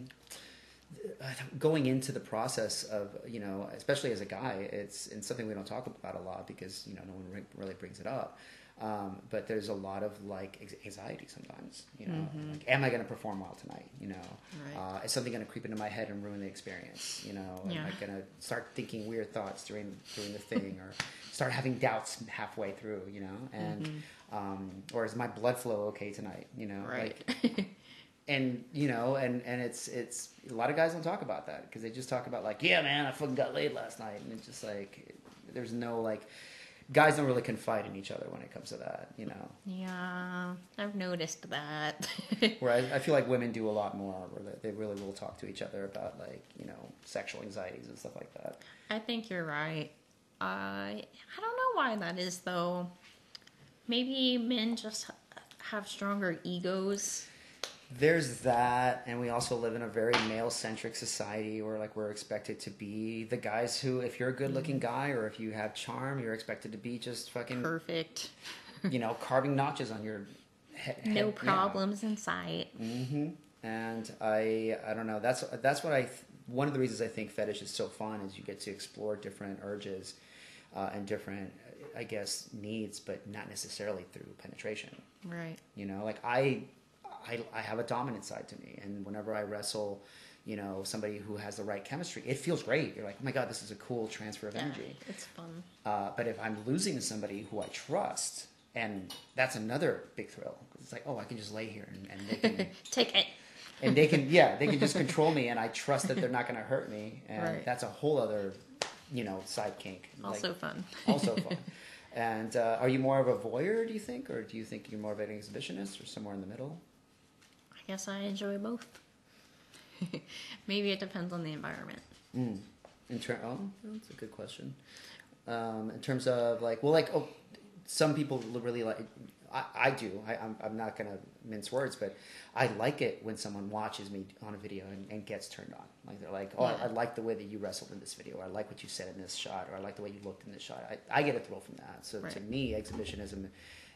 going into the process of you know especially as a guy it's it's something we don't talk about a lot because you know no one re- really brings it up um, but there's a lot of like anxiety sometimes you know? Like am i going to perform well tonight you know? Right. uh, is something going to creep into my head and ruin the experience you know? Am i going to start thinking weird thoughts during during the thing or start having doubts halfway through you know? And um, or is my blood flow okay tonight you know? Right. like and you know and and it's it's a lot of guys don't talk about that because they just talk about like yeah man i fucking got laid last night. And it's just like there's no like guys don't really confide in each other when it comes to that you know yeah, I've noticed that. whereas i feel like women do a lot more where they, really will talk to each other about like you know sexual anxieties and stuff like that I think you're right. I I don't know why that is though. Maybe men just have stronger egos. There's that and we also live in a very male centric society where like we're expected to be the guys who if you're a good looking guy or if you have charm you're expected to be just fucking Perfect. you know, carving notches on your head. No problems in sight. hmm And I, I don't know. That's that's what I. One of the reasons I think fetish is so fun is you get to explore different urges uh, and different, I guess, needs, but not necessarily through penetration. Right. You know, like I, I, I have a dominant side to me, and whenever I wrestle, you know, somebody who has the right chemistry, it feels great. You're like, oh my god, this is a cool transfer of Yeah, energy. it's fun. Uh, but if I'm losing to somebody who I trust, and that's another big thrill. It's like, oh, I can just lay here and, and they can, Take it. and they can, yeah, they can just control me, and I trust that they're not going to hurt me, and Right. that's a whole other, you know, side kink. Like, Also fun. also fun. And uh, are you more of a voyeur, do you think, or do you think you're more of an exhibitionist, or somewhere in the middle? I guess I enjoy both. Maybe it depends on the environment. Mm. In ter- oh, that's a good question. Um, in terms of like, well, like, oh, some people really like. I, I do. I, I'm, I'm not gonna mince words, but I like it when someone watches me on a video and, and gets turned on. Like they're like, "Oh, I, Yeah. I like the way that you wrestled in this video. Or I like what you said in this shot. Or I like the way you looked in this shot." I, I get a thrill from that. So to me, exhibitionism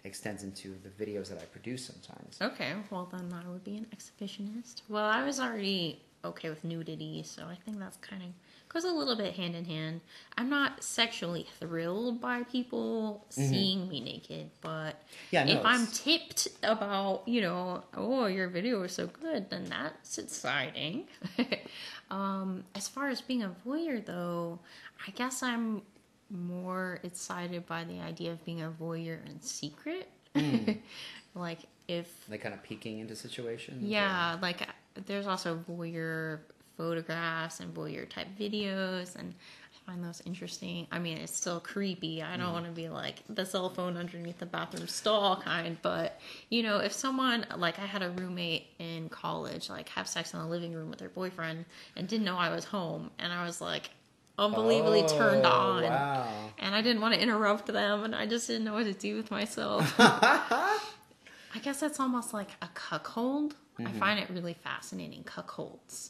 extends into the videos that I produce sometimes. Okay, well then I would be an exhibitionist. Well, I was already okay with nudity, so I think that's kind of goes a little bit hand in hand. I'm not sexually thrilled by people seeing me naked, but Mm-hmm. Yeah, no, if I'm tipped about, you know, oh, your video is so good, then that's exciting. um, as far as being a voyeur, though, I guess I'm more excited by the idea of being a voyeur in secret. Mm. like if Like kind of peeking into situations. or- yeah, like there's also voyeur photographs and voyeur type videos, and I find those interesting. I mean, it's still creepy. I don't want to be like the cell phone underneath the bathroom stall kind, but you know, if someone like I had a roommate in college, like have sex in the living room with their boyfriend and didn't know I was home, and I was like, unbelievably turned Oh, on. Wow. And I didn't want to interrupt them, and I just didn't know what to do with myself. I guess that's almost like a cuckold. I Mm-hmm. find it really fascinating, cuckolds.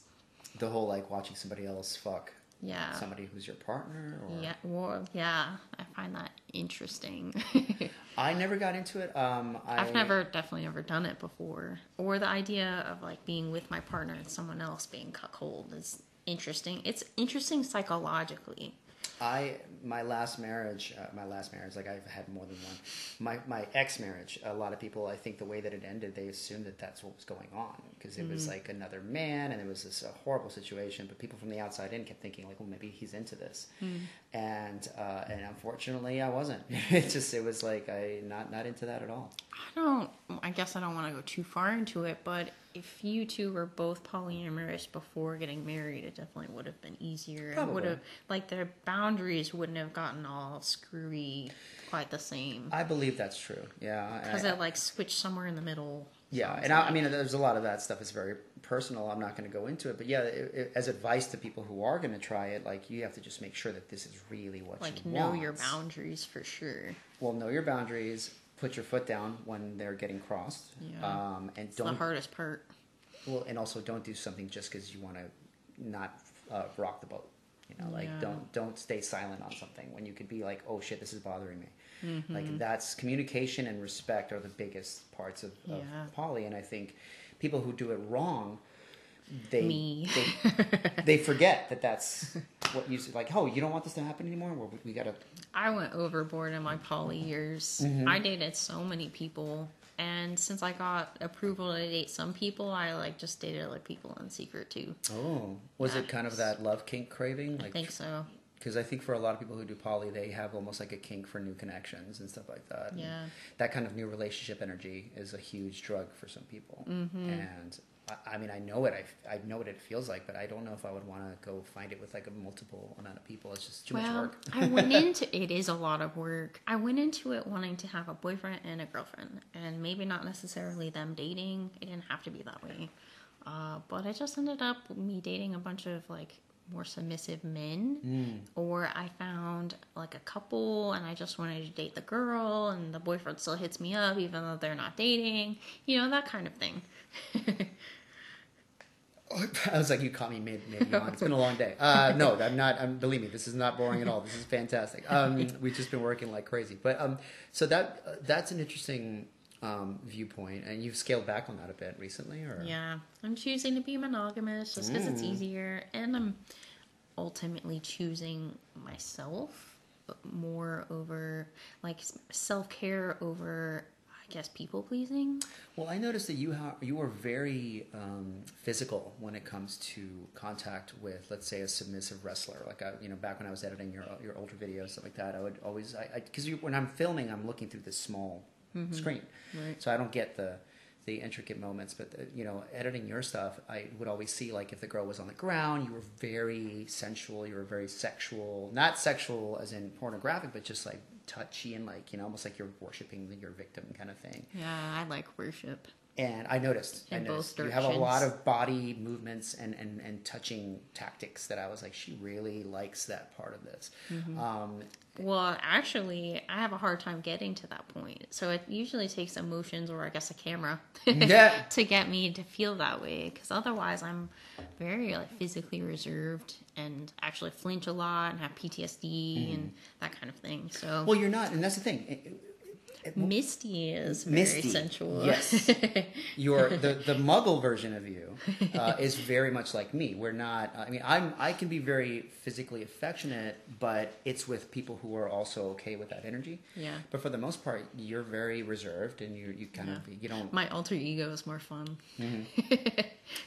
The whole like watching somebody else fuck Yeah. somebody who's your partner. Or... Yeah, well, yeah, I find that interesting. I never got into it. Um, I, I've never, definitely never done it before. Or the idea of like being with my partner and someone else being cuckold is interesting. It's interesting psychologically. I my last marriage, uh, my last marriage, like I've had more than one. My my ex marriage, a lot of people, I think the way that it ended, they assumed that that's what was going on because it was like another man and it was this a horrible situation. But people from the outside in kept thinking like, well, maybe he's into this, and uh, and unfortunately, I wasn't. it just it was like I not not into that at all. I don't, I guess I don't want to go too far into it, but if you two were both polyamorous before getting married, it definitely would have been easier. Probably. It would have, like, their boundaries wouldn't have gotten all screwy quite the same. I believe that's true. Yeah, Because it, like, switched somewhere in the middle. Yeah, and I, I mean, there's a lot of that stuff is very personal. I'm not going to go into it, but yeah, it, it, as advice to people who are going to try it, like you have to just make sure that this is really what like you know want. your boundaries for sure. Well, know your boundaries. Put your foot down when they're getting crossed, Yeah. um, and It's don't. The hardest part. Well, and also don't do something just because you want to not uh, rock the boat. You know, like Yeah. don't don't stay silent on something when you could be like, oh shit, this is bothering me. Mm-hmm. Like that's communication and respect are the biggest parts of, of Yeah. poly, and I think people who do it wrong, they Me. they, they forget that that's what you like. Oh, you don't want this to happen anymore. Well, we, we gotta. I went overboard in my poly years. Mm-hmm. I dated so many people, and since I got approval to date some people, I like just dated other people in secret too. Oh, was it kind of that love kink craving? Like, I think so. Because I think for a lot of people who do poly, they have almost like a kink for new connections and stuff like that. And Yeah. that kind of new relationship energy is a huge drug for some people. Mm-hmm. And I, I mean, I know it. I, I know what it feels like, but I don't know if I would want to go find it with like a multiple amount of people. It's just too much Well, work. I went into it is a lot of work. I went into it wanting to have a boyfriend and a girlfriend, and maybe not necessarily them dating. It didn't have to be that way, uh, but I just ended up me dating a bunch of like more submissive men, or I found like a couple, and I just wanted to date the girl, and the boyfriend still hits me up even though they're not dating. You know that kind of thing. I was like, you caught me mid mid yawn. It's been a long day. Uh, no, I'm not. I'm, believe me, this is not boring at all. This is fantastic. Um, we've just been working like crazy. But um, so that uh, that's an interesting um, viewpoint, and you've scaled back on that a bit recently, or Yeah, I'm choosing to be monogamous just because it's Mm. easier, and I'm ultimately choosing myself more over like self care over, I guess, people pleasing. Well, I noticed that you ha- you are very um, physical when it comes to contact with, let's say, a submissive wrestler. Like, I, you know, back when I was editing your your older videos, stuff like that, I would always, I because when I'm filming, I'm looking through this small screen, Right. so I don't get the the intricate moments. But uh you know, editing your stuff, I would always see like if the girl was on the ground, you were very sensual, you were very sexual, not sexual as in pornographic, but just like touchy and like you know, almost like you're worshiping your victim kind of thing. Yeah, I like worship. And I noticed, I In noticed you have a lot of body movements and, and, and touching tactics that I was like, she really likes that part of this. Mm-hmm. Um, Well, actually, I have a hard time getting to that point. So it usually takes emotions or I guess a camera Yeah. to get me to feel that way because otherwise I'm very like physically reserved and actually flinch a lot and have PTSD and that kind of thing. So Mm-hmm. well, you're not, and that's the thing. Misty is very Misty, sensual. yes. Your the the Muggle version of you uh, is very much like me. We're not. I mean, I'm I can be very physically affectionate, but it's with people who are also okay with that energy. Yeah. But for the most part, you're very reserved, and you you kind of you don't My alter ego is more fun.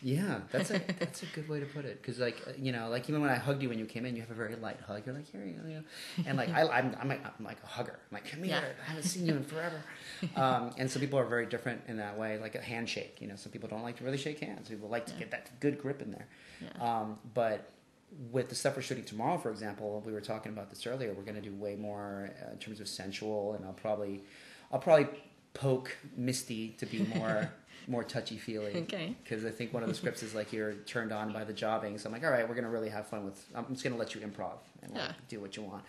Yeah, that's a that's a good way to put it. Because like uh, you know, like even when I hugged you when you came in, you have a very light hug. You're like here, you go, you know, and like I, I'm I'm like, I'm like a hugger. I'm like come here. Yeah. I haven't seen you in forever. Um, and some people are very different in that way. Like a handshake. You know, some people don't like to really shake hands. People like to Yeah. get that good grip in there. Yeah. Um, but with the stuff we're shooting tomorrow, for example, we were talking about this earlier. We're going to do way more uh, in terms of sensual, and I'll probably, I'll probably poke Misty to be more more touchy feely. Okay. Because I think one of the scripts is like you're turned on by the jobbing. So I'm like, all right, we're gonna really have fun with. I'm just gonna let you improv and like, Yeah. do what you want.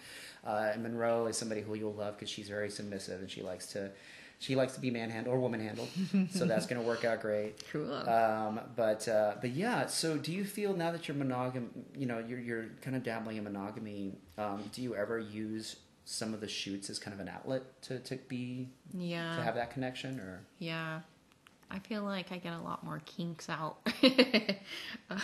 Uh, and Monroe is somebody who you'll love because she's very submissive and she likes to. She likes to be manhandled or womanhandled, so that's going to work out great. Cool. Um, but uh, but yeah. So do you feel now that you're monogam, you know, you're you're kind of dabbling in monogamy? Um, do you ever use some of the shoots as kind of an outlet to to be yeah. to have that connection or? Yeah. I feel like I get a lot more kinks out. uh,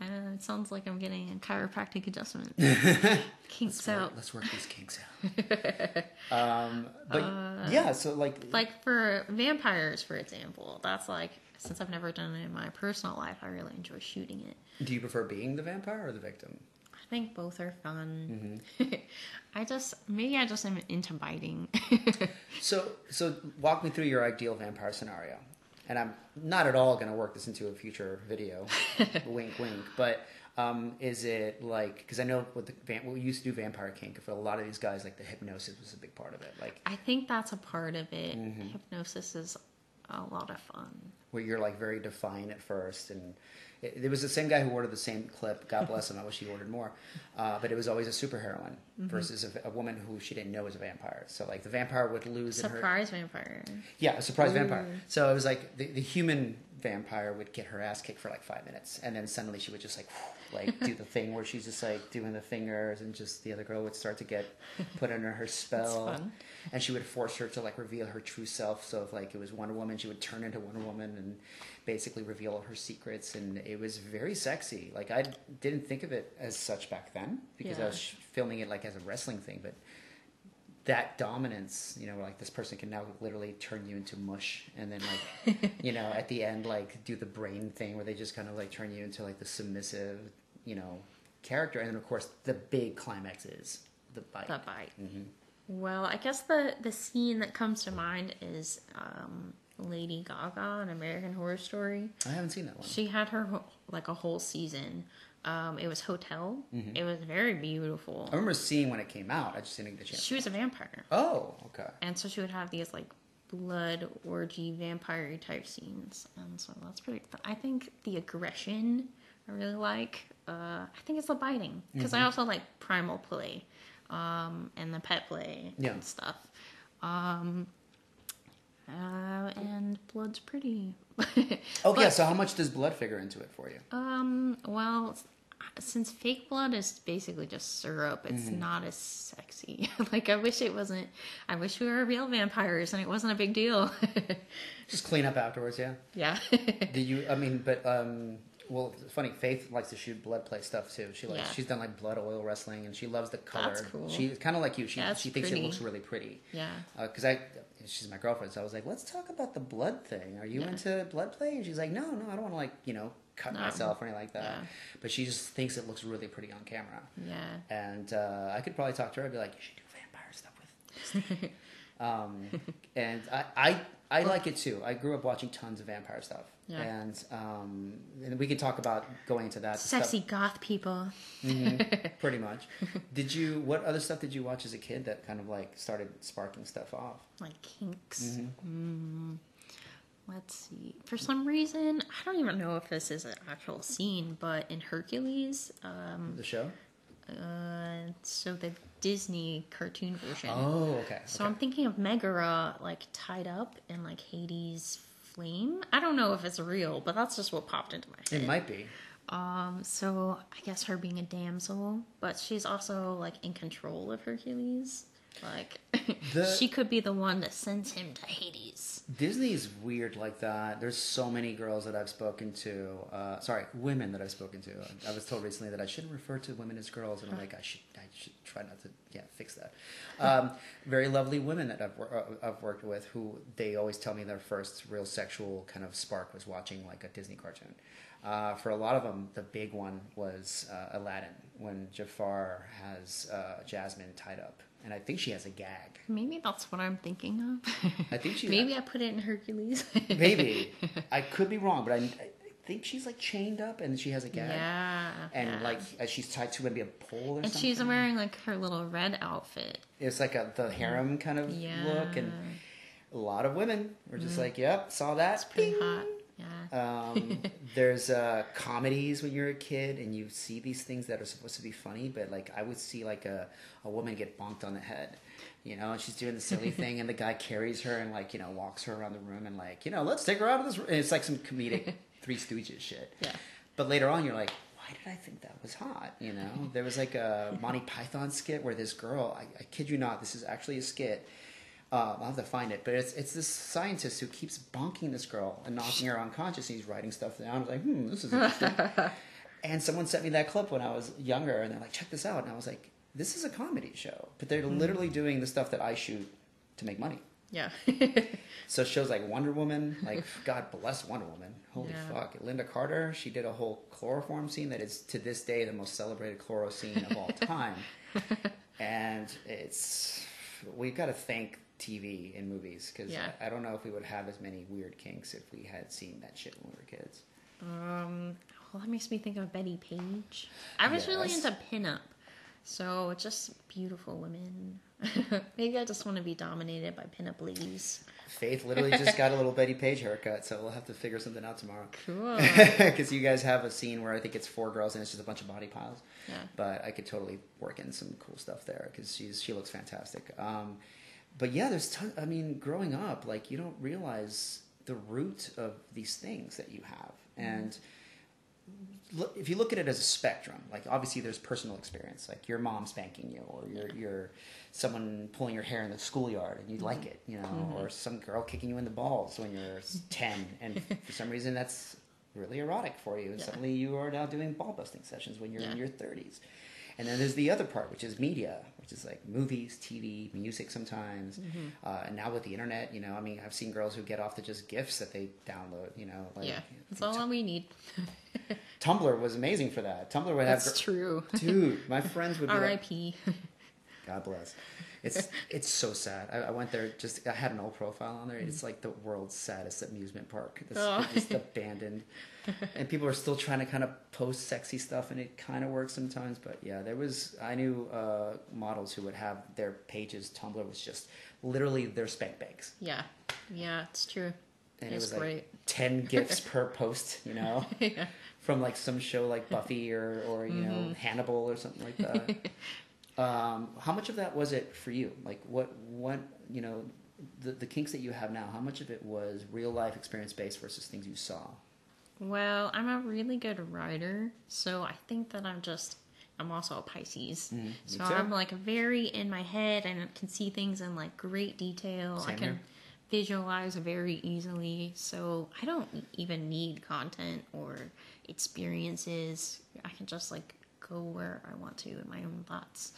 and it sounds like I'm getting a chiropractic adjustment. kinks Let's work, out. let's work these kinks out. um, but yeah, so like, Like for vampires, for example, that's like, since I've never done it in my personal life, I really enjoy shooting it. do you prefer being the vampire or the victim? I think both are fun. Mm-hmm. I just, maybe I just am into biting. So so walk me through your ideal vampire scenario. And I'm not at all going to work this into a future video, wink, wink. But um, is it like because I know what the van- we used to do Vampire Kink for a lot of these guys, like the hypnosis was a big part of it. Like I think that's a part of it. Mm-hmm. Hypnosis is a lot of fun. where you're like very defiant at first and it, there was the same guy who ordered the same clip god bless him i wish he ordered more. Uh, but it was always a superheroine versus a, a woman who she didn't know was a vampire. So like the vampire would lose in her Surprise vampire. yeah a surprise vampire. So it was like the, the human vampire would get her ass kicked for like five minutes and then suddenly she would just like like do the thing where she's just like doing the fingers and just the other girl would start to get put under her spell. and she would force her to like reveal her true self. So if like it was wonder woman she would turn into wonder woman and basically reveal her secrets and it was very sexy. Like i didn't think of it as such back then because i was filming it like as a wrestling thing but that dominance, you know, like this person can now literally turn you into mush, and then like, you know, at the end, like do the brain thing where they just kind of like turn you into like the submissive, you know, character, and then of course the big climax is the bite. The bite. Mm-hmm. Well, I guess the the scene that comes to mind is um, Lady Gaga in American Horror Story. I haven't seen that one. She had her like a whole season. Um, it was Hotel. Mm-hmm. It was very beautiful. I remember seeing when it came out. I just didn't get the chance. She was a vampire, Oh, okay. and so she would have these like blood orgy vampire type scenes, and so that's pretty. I think the aggression I really like. Uh, I think it's the biting because Mm-hmm. I also like primal play, um, and the pet play Yeah. and stuff. Um, uh, and blood's pretty. okay. But- So how much does blood figure into it for you? Um, well, since fake blood is basically just syrup, it's Mm-hmm. not as sexy. like, I wish it wasn't. I wish we were real vampires and it wasn't a big deal. Just clean up afterwards. Yeah. yeah. Do you? I mean, but um, well, it's funny. Faith likes to shoot blood play stuff too. She likes. Yeah. She's done like blood oil wrestling, and she loves the color. That's cool. She's kind of like you. She That's she thinks pretty. it looks really pretty. yeah. Because I, she's my girlfriend, so I was like, let's talk about the blood thing. Are you Yeah. into blood play? And she's like, no, no, I don't want to like you know cut No. myself or anything like that. Yeah. But she just thinks it looks really pretty on camera. Yeah. And uh, I could probably talk to her and be like, you should do vampire stuff with. um, and I, I, I like it too. I grew up watching tons of vampire stuff, Yeah. and um, and we could talk about going into that stuff- Sexy goth people. Mhm, pretty much. Did you? What other stuff did you watch as a kid that kind of like started sparking stuff off? Like kinks. Mm-hmm. Mm. Let's see. For some reason, I don't even know if this is an actual scene, but in Hercules, um, The show? uh, so the Disney cartoon version. Oh, okay. So okay. I'm thinking of Megara like tied up in like Hades' flame. I don't know if it's real, but that's just what popped into my head. It might be. Um, so I guess her being a damsel, but she's also like in control of Hercules. Like The- she could be the one that sends him to Hades. Disney's weird like that. There's so many girls that I've spoken to. Uh, sorry, women that I've spoken to. I was told recently that I shouldn't refer to women as girls, and I'm like, I should, I should try not to, yeah, fix that. Um, very lovely women that I've, uh, I've worked with who they always tell me their first real sexual kind of spark was watching like a Disney cartoon. Uh, for a lot of them, the big one was uh, Aladdin when Jafar has uh, Jasmine tied up, and I think she has a gag. Maybe that's what I'm thinking of. I think she Maybe I put it in Hercules. Maybe. I could be wrong, but I, I think she's like chained up and she has a gag. yeah. And yeah. like uh, she's tied to maybe a pole or and something. And she's wearing like her little red outfit. It's like a the harem kind of Yeah. look, and a lot of women were just like, "Yep, saw that." It's Pretty Bing. hot. Yeah. Um, there's uh, comedies when you're a kid and you see these things that are supposed to be funny, but like I would see like a, a woman get bonked on the head, you know, and she's doing the silly thing, and the guy carries her and like you know walks her around the room and like you know let's take her out of this. room. And it's like some comedic Three Stooges shit. Yeah. But later on, you're like, why did I think that was hot? You know, there was like a Monty Python skit where this girl, I, I kid you not, this is actually a skit. Uh, I'll have to find it, but it's it's this scientist who keeps bonking this girl and knocking her unconscious. And he's writing stuff down. I was like, hmm, this is interesting. and someone sent me that clip when I was younger, and they're like, check this out. And I was like, this is a comedy show, but they're literally doing the stuff that I shoot to make money. Yeah. So shows like Wonder Woman, like God bless Wonder Woman. Holy Yeah. fuck. Lynda Carter, she did a whole chloroform scene that is to this day the most celebrated chloro scene of all time. and it's we've got to thank TV and movies because Yeah. I, I don't know if we would have as many weird kinks if we had seen that shit when we were kids. Um, well, that makes me think of Bettie Page. I was really Yes. into pinup, so just beautiful women. Maybe I just want to be dominated by pinup ladies. Faith literally just got a little Bettie Page haircut, so we'll have to figure something out tomorrow. Cool. Because you guys have a scene where I think it's four girls and it's just a bunch of body piles. Yeah. But I could totally work in some cool stuff there because she's she looks fantastic. Um, but yeah, there's ton. I mean, growing up, like you don't realize the root of these things that you have, mm-hmm. and look, if you look at it as a spectrum, like obviously there's personal experience, like your mom spanking you, or your your someone pulling your hair in the schoolyard and you like mm-hmm. it, you know, mm-hmm. or some girl kicking you in the balls when you're ten, and for some reason that's really erotic for you, and Yeah. suddenly you are now doing ball busting sessions when you're in your thirties. And then there's the other part, which is media, which is like movies, TV, music sometimes. Mm-hmm. Uh, and now with the internet, you know, I mean, I've seen girls who get off to just GIFs that they download, you know. Like, yeah, that's all we need. Tumblr was amazing for that. Tumblr would have. That's true. Dude, my friends would be like, R.I.P. God bless. It's it's so sad. I, I went there just I had an old profile on there. It's like the world's saddest amusement park. It's Oh. just abandoned, and people are still trying to kind of post sexy stuff, and it kind of works sometimes. But yeah, there was I knew uh, models who would have their pages. Tumblr was just literally their spank bags. Yeah, yeah, it's true. and it's it was like ten GIFs per post. You know. yeah. from like some show like Buffy or or you Mm-hmm. know Hannibal or something like that. um, how much of that was it for you? Like what what you know the the kinks that you have now? How much of it was real life experience based versus things you saw? Well, I'm a really good writer, so I think that I'm just. I'm also a Pisces, Mm, so. I'm like very in my head and can see things in like great detail. I can here. visualize very easily, so I don't even need content or experiences. I can just like go where I want to in my own thoughts.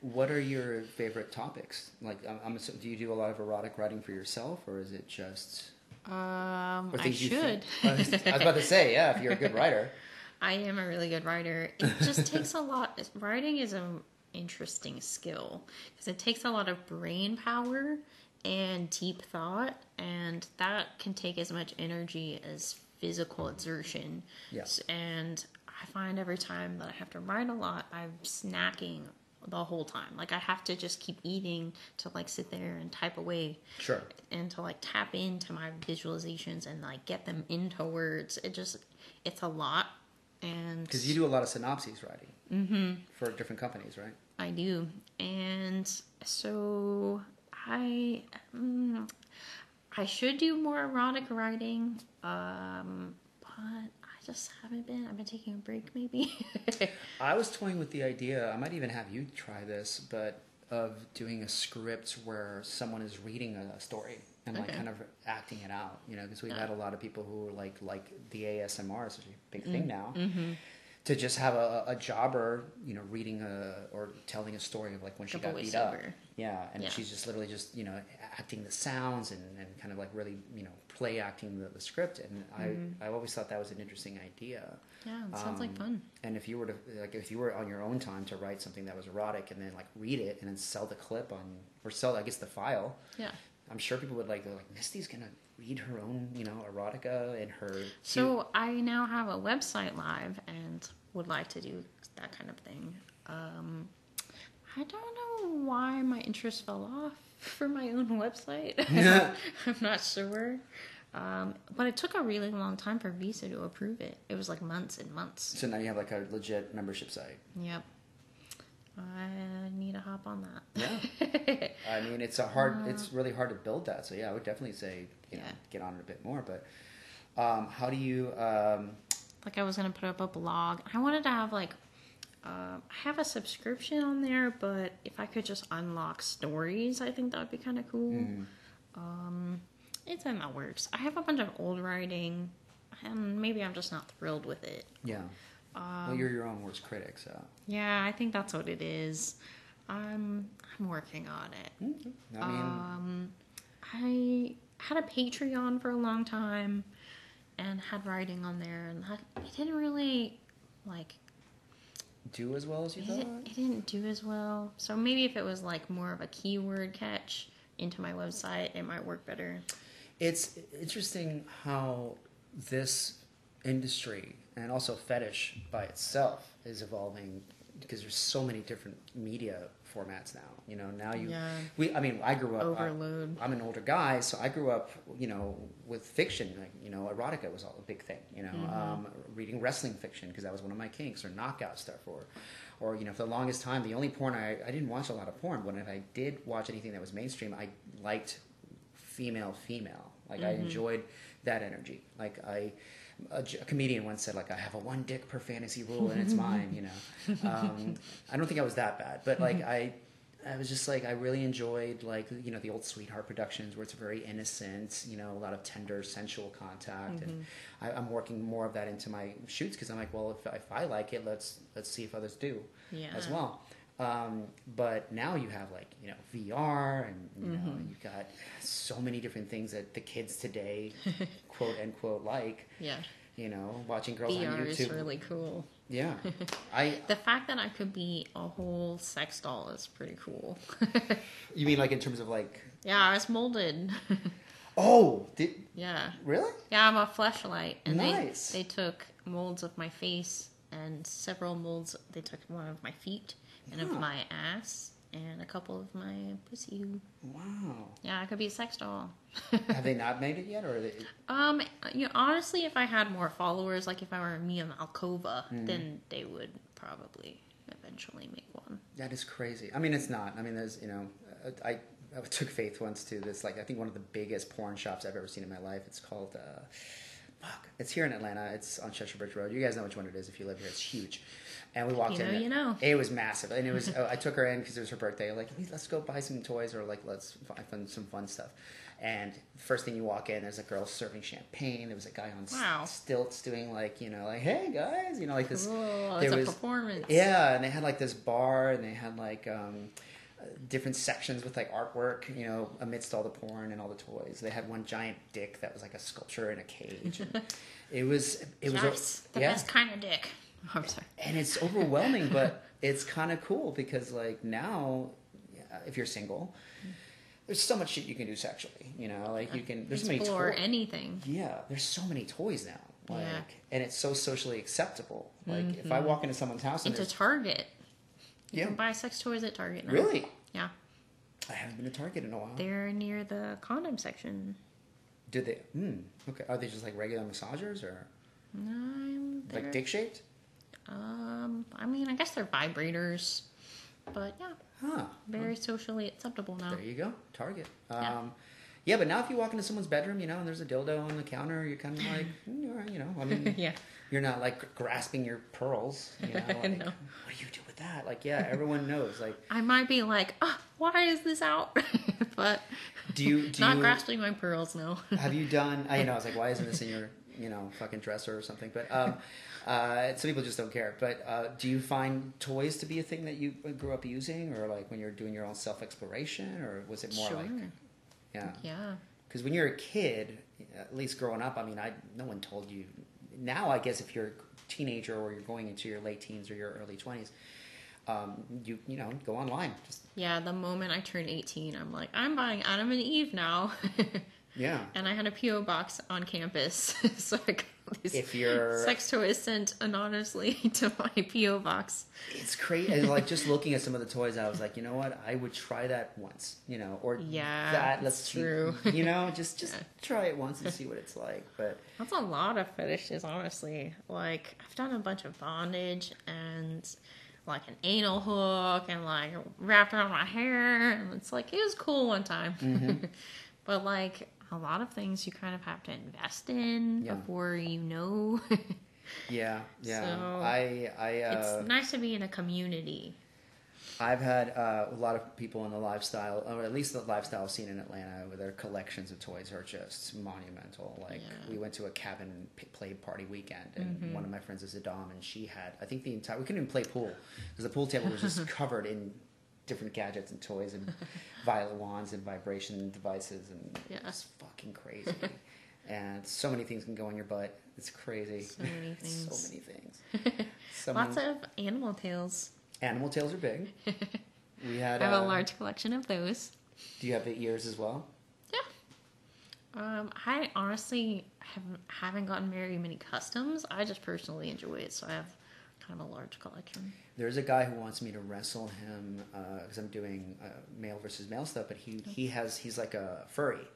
What are your favorite topics? Like, I'm, I'm, do you do a lot of erotic writing for yourself, or is it just? Um, I should. think- I was I was about to say, yeah, if you're a good writer. I am a really good writer. It just takes a lot. Writing is an interesting skill because it takes a lot of brain power and deep thought, and that can take as much energy as physical exertion. Yes. And I find every time that I have to write a lot, I'm snacking the whole time. Like I have to just keep eating to like sit there and type away Sure. and to like tap into my visualizations and like get them into words. It just it's a lot, and Because you do a lot of synopses writing mm-hmm. for different companies, right? I do, and so I mm, I should do more erotic writing, um, but just haven't been. I've been taking a break, maybe. I was toying with the idea. I might even have you try this, but of doing a script where someone is reading a story and like Okay. kind of acting it out. You know, because we've Yeah. had a lot of people who like like the ASMR is a big thing Mm, now. mm-hmm. To just have a, a jobber, you know, reading a or telling a story of like when she a got beat up. Yeah, and Yeah. she's just literally just you know acting the sounds and, and kind of like really you know play acting the, the script. And Mm-hmm. I I always thought that was an interesting idea. yeah, it sounds like Um, fun. And if you were to like, if you were on your own time to write something that was erotic and then like read it and then sell the clip on or sell, I guess the file, Yeah. I'm sure people would like they're like Misty's gonna read her own, you know, erotica and her. So I now have a website live and would like to do that kind of thing. Um, I don't know why my interest fell off for my own website. Yeah. I'm not sure. Um, but it took a really long time for Visa to approve it. It was like months and months. So now you have like a legit membership site. Yep. I need to hop on that. Yeah. I mean, it's a hard. It's really hard to build that. So yeah, I would definitely say you know get on it a bit more. But um, how do you? Um, like I was gonna put up a blog. I wanted to have like um, I have a subscription on there, but if I could just unlock stories, I think that would be kind of cool. Um, it's in the works. I have a bunch of old writing, and maybe I'm just not thrilled with it. yeah. well, you're your own worst critic, so Yeah, I think that's what it is. I'm I'm working on it. I mean, Um, I had a Patreon for a long time and had writing on there, and it didn't really like do as well as you it, thought. it didn't do as well. So maybe if it was like more of a keyword catch into my website, it might work better. It's interesting how this industry and also fetish by itself is evolving because there's so many different media formats now. You know, now you Yeah. we I mean, I grew up I- Overload. I'm an older guy, so I grew up, you know, with fiction. Like, you know, erotica was all a big thing. You know, Mm-hmm. um, reading wrestling fiction because that was one of my kinks, or knockout stuff, or, or you know, for the longest time, the only porn I I didn't watch a lot of porn, but if I did watch anything that was mainstream, I liked female female. Like I enjoyed that energy. Like I. A, a comedian once said, like, I have a one dick per fantasy rule and it's mine, you know. Um, I don't think I was that bad, but like, I, I was just like I really enjoyed like you know the old sweetheart productions where it's very innocent, you know, a lot of tender, sensual contact, and I, I'm working more of that into my shoots because I'm like, well, if, if I like it, let's let's see if others do Yeah. as well. Um, but now you have like you know VR and you know you've got so many different things that the kids today quote unquote like. Yeah. You know, watching girls on VR YouTube. is really cool. yeah, I. The fact that I could be a whole sex doll is pretty cool. You mean like in terms of like? yeah, I was molded. Oh, did yeah. really? Yeah, I'm a fleshlight, and Nice. they they took molds of my face and several molds. They took one of my feet and of my ass and a couple of my pussy. Wow. Yeah, I could be a sex doll. Have they not made it yet, or are they, Um, you know, honestly, if I had more followers, like if I were Mia Malkova, Mm-hmm. then they would probably eventually make one. that is crazy. I mean, it's not. I mean, there's you know, uh, I, I took Faith once to this like I think one of the biggest porn shops I've ever seen in my life. It's called. Uh, Fuck. It's here in Atlanta. It's on Cheshire Bridge Road. You guys know which one it is if you live here. It's huge. And we walked You in. you know. It was massive, and it was. I took her in because it was her birthday. Like, let's go buy some toys or like let's find some fun stuff. And first thing you walk in, there's a girl serving champagne. There was a guy on Wow. stilts doing like you know like hey guys you know like this. Cool. there a was- performance. Yeah, and they had like this bar, and they had like um, different sections with like artwork, you know, amidst all the porn and all the toys. They had one giant dick that was like a sculpture in a cage. And it was it was Yes, the yeah, best kind of dick. I'm sorry. and it's overwhelming, but it's kind of cool because like now, if you're single, there's so much shit you can do sexually. You know, like you can there's so many Explore toys. anything. Yeah, there's so many toys now. Like, Yeah. and it's so socially acceptable. Like, if I walk into someone's house and Into Target. You yeah, can buy sex toys at Target now. really, Yeah. I haven't been to Target in a while. They're near the condom section. Do they? Hmm. Okay. Are they just like regular massagers or Um, like dick shaped? Um, I mean, I guess they're vibrators, but yeah, Huh. very socially acceptable now. There you go. Target. Yeah. Um, yeah, but now if you walk into someone's bedroom, you know, and there's a dildo on the counter, you're kind of like, mm, you know, I mean, yeah, you're not like grasping your pearls. You know, like, No. what do you do with that? Like, yeah, everyone knows. Like, I might be like, ah, why is this out? but do you do not you grasping my pearls, no. have you done? I you know. I was like, why isn't this in your you know fucking dresser or something? But um, uh, some people just don't care. But uh, do you find toys to be a thing that you grew up using, or like when you're doing your own self exploration, or was it more sure. like yeah? yeah. Because when you're a kid, at least growing up, I mean, I no one told you. Now, I guess if you're a teenager or you're going into your late teens or your early twenties, um, you you know go online. Just Yeah, the moment I turned 18, I'm like, I'm buying Adam and Eve now. yeah. and I had a P.O. box on campus, so I If you're- sex toy is sent anonymously to my PO box. It's crazy. Like just looking at some of the toys, I was like, you know what? I would try that once, you know, or Yeah, that. Let's see, true. you know, just just Yeah. try it once and see what it's like. But That's a lot of fetishes, honestly. Like I've done a bunch of bondage and like an anal hook and like wrapped around my hair, and it's like it was cool one time. Mm-hmm. but like a lot of things, you kind of have to invest in Yeah. before you know. yeah, yeah, So, I I uh, it's nice to be in a community. I've had uh, a lot of people in the lifestyle, or at least the lifestyle scene in Atlanta, where their collections of toys are just monumental. Like Yeah. we went to a cabin play party weekend, and one of my friends is a dom, and she had I think the entire we couldn't even play pool because the pool table was just covered in different gadgets and toys and violet wands and vibration devices, and Yeah. it's fucking crazy. and so many things can go in your butt. It's crazy. So many things. so many things. Someone, Lots of animal tails. animal tails are big. We had. I have a uh, large collection of those. Do you have the ears as well? Yeah. Um, I honestly haven't haven't gotten very many customs. I just personally enjoy it, so I have kind of a large collection. There's a guy who wants me to wrestle him because I'm doing uh, male versus male stuff, but he he has he's like a furry,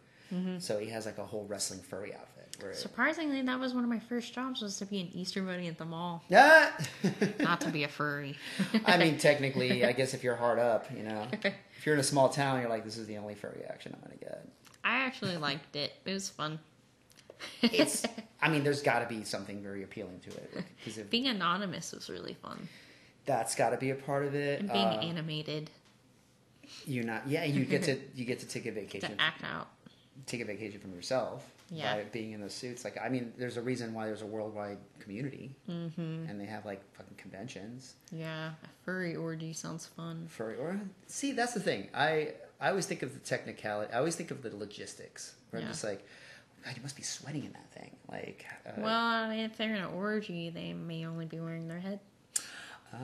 so he has like a whole wrestling furry outfit. Where Surprisingly, that was one of my first jobs was to be an Easter bunny at the mall, ah! not to be a furry. I mean, technically, I guess if you're hard up, you know, if you're in a small town, you're like, this is the only furry action I'm gonna get. I actually liked it. It was fun. It's, I mean, there's got to be something very appealing to it because if Being anonymous was really fun. that's got to be a part of it. And being uh, animated you're not, yeah, you get to you get to take a to vacation. act out. take a vacation from yourself Yeah. by being in those suits. Like, I mean, there's a reason why there's a worldwide community, mm-hmm. and they have like fucking conventions Yeah, a furry orgy sounds fun. Furry Or see, that's the thing. I I always think of the technicality. I always think of the logistics. Where I'm just like, God, you must be sweating in that thing. Like, uh, Well, if they're in an orgy, they may only be wearing their head. oh,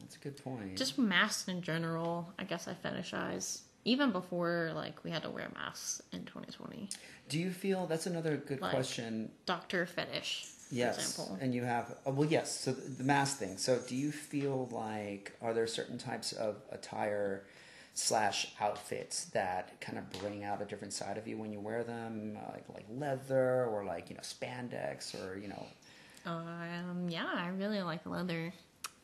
that's a good point. Just masks in general, I guess I fetishize. Even before, like, we had to wear masks in 2020. do you feel that's another good Like- question? Doctor fetish, for Yes, example. and you have oh, well, yes. So the mask thing. So do you feel like are there certain types of attire slash outfits that kind of bring out a different side of you when you wear them, uh, like like leather or like you know spandex or you know Um, yeah, I really like leather.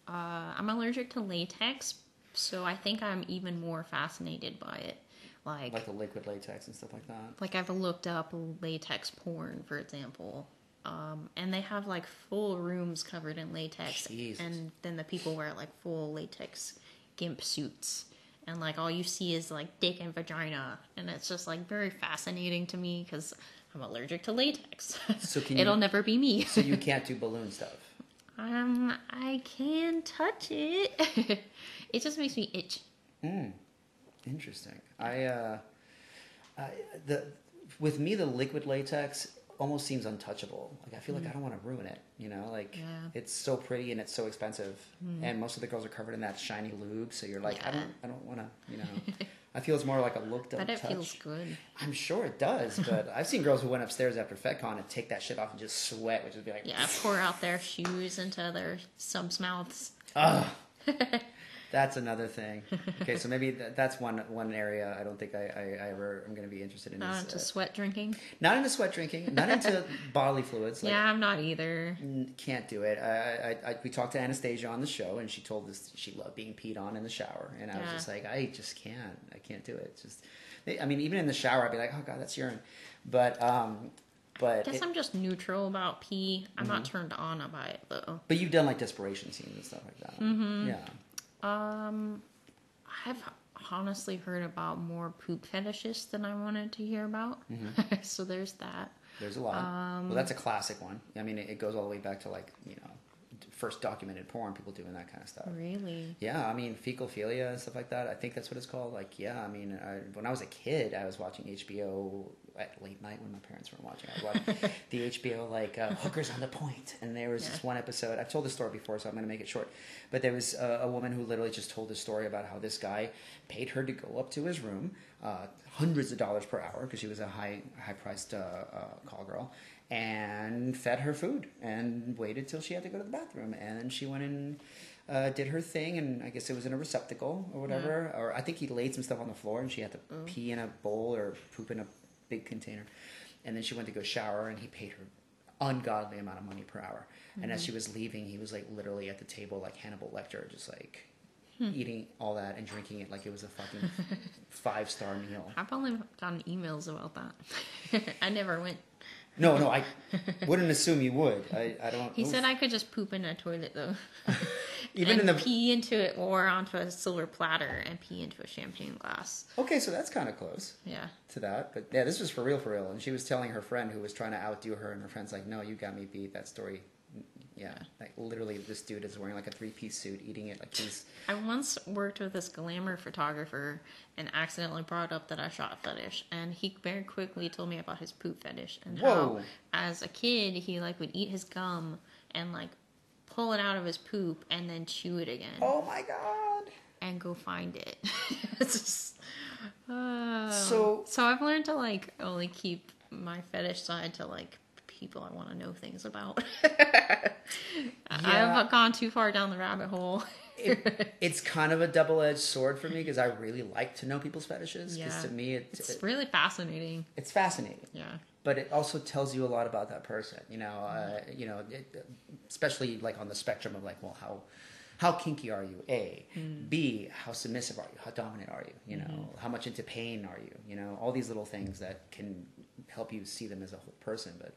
Uh, I'm allergic to latex, so I think I'm even more fascinated by it. Like, like the liquid latex and stuff like that. like I've looked up latex porn, for example, um, and they have like full rooms covered in latex, Jesus. and then the people wear like full latex gimp suits, and like all you see is like dick and vagina, and it's just like very fascinating to me because I'm allergic to latex. So can It'll you- never be me. So you can't do balloon stuff. um, I can touch it. it just makes me itch. Interesting. I, uh, I the with me the liquid latex almost seems untouchable. Like I feel like I don't want to ruin it. You know, like Mm. Yeah. Mm. it's so pretty and it's so expensive, and most of the girls are covered in that shiny lube. So you're like, I don't, I don't want to. You know, I feel it's more like a look. Don't But it touch. feels good. I'm sure it does, but I've seen girls who went upstairs after FetCon and take that shit off and just sweat, which would be like, Yeah, pour out their shoes into their subs mouths. Ugh. That's another thing. Okay, so maybe th- that's one one area I don't think I, I, I ever am going to be interested in. Not is, into uh, sweat drinking. not into sweat drinking, not into bodily fluids. Like, yeah, I'm not either. can't do it. I, I, I, we talked to Anastasia on the show, and she told us she loved being peed on in the shower, and I was just like, I just can't. I can't do it. It's just, I mean, even in the shower, I'd be like, oh god, that's urine. But, um, but, I guess it- I'm just neutral about pee. I'm not Mm-hmm. turned on by it though. but you've done like desperation scenes and stuff like that. Mm-hmm. Yeah. Um, I've honestly heard about more poop fetishists than I wanted to hear about. Mm-hmm. so there's that. There's a lot. Um, well, that's a classic one. I mean, it, it goes all the way back to like you know, first documented porn, people doing that kind of stuff. Really? Yeah, I mean, fecalphilia and stuff like that. I think that's what it's called. Like, yeah, I mean, I, when I was a kid, I was watching HBO at late night when my parents weren't watching. I watching the HBO like uh, Hookers on the Point, and there was this one episode. I've told this story before, so I'm going to make it short. But there was a, a woman who literally just told this story about how this guy paid her to go up to his room, uh, hundreds of dollars per hour because she was a high high priced uh, uh, call girl, and fed her food and waited till she had to go to the bathroom. And then she went and uh, did her thing, and I guess it was in a receptacle or whatever. Or I think he laid some stuff on the floor, and she had to pee in a bowl or poop in a big container. And then she went to go shower, and he paid her ungodly amount of money per hour. And as mm-hmm. she was leaving, he was like literally at the table, like Hannibal Lecter, just like hmm. eating all that and drinking it like it was a fucking five star meal. I've only gotten emails about that. I never went. No, no, I wouldn't assume you would. I, I don't. He oof. said I could just poop in a toilet though. Even and in the pee into it or onto a silver platter and pee into a champagne glass. okay, so that's kind of close. Yeah. to that. But yeah, this was for real, for real. And she was telling her friend who was trying to outdo her, and her friend's like, "No, you got me beat." That story, yeah, like literally, this dude is wearing like a three piece suit, eating it like he's. I once worked with this glamour photographer and accidentally brought up that I shot fetish, and he very quickly told me about his poop fetish and Whoa. how, as a kid, he like would eat his gum and like pull it out of his poop and then chew it again Oh my god! and go find it. just, uh, So- so I've learned to like only keep my fetish side to like people I want to know things about. Yeah. I've gone too far down the rabbit hole. It, it's kind of a double edged sword for me because I really like to know people's fetishes. Because Yeah. to me, it, It's it- really fascinating. it's fascinating. Yeah. But it also tells you a lot about that person. You know, uh, mm-hmm. you know, it, especially like on the spectrum of like, well, how how kinky are you? A, mm. B, how submissive are you? How dominant are you? You know, mm-hmm. how much into pain are you? You know, all these little things that can help you see them as a whole person, but.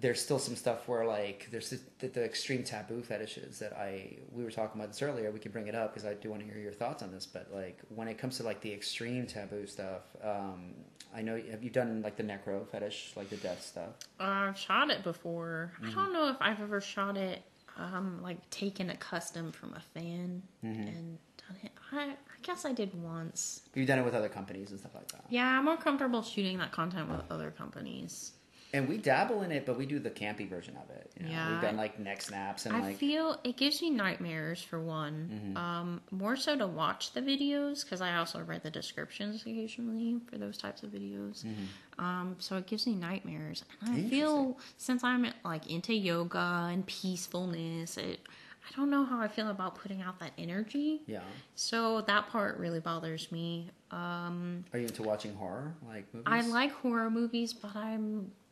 There's still some stuff where like there's the, the, extreme taboo fetishes that I we were talking about this earlier. We can bring it up because I do want to hear your thoughts on this. But like when it comes to like the extreme taboo stuff, um, I know have you done like the necro fetish, like the death stuff? I've shot it before. I Mm-hmm. don't know if I've ever shot it, um, like taken a custom from a fan Mm-hmm. and done it. I, I guess I did once. You've done it with other companies and stuff like that. Yeah, I'm more comfortable shooting that content with other companies. And we dabble in it, but we do the campy version of it. You know? Yeah. We've done like neck snaps and I like feel it gives me nightmares for one. Mm-hmm. Um, more so to watch the videos because I also read the descriptions occasionally for those types of videos. Mm-hmm. Um, so it gives me nightmares, and I feel since I'm like into yoga and peacefulness, it. I don't know how I feel about putting out that energy. yeah. So that part really bothers me. Um, Are you into watching horror like movies? I like horror movies, but I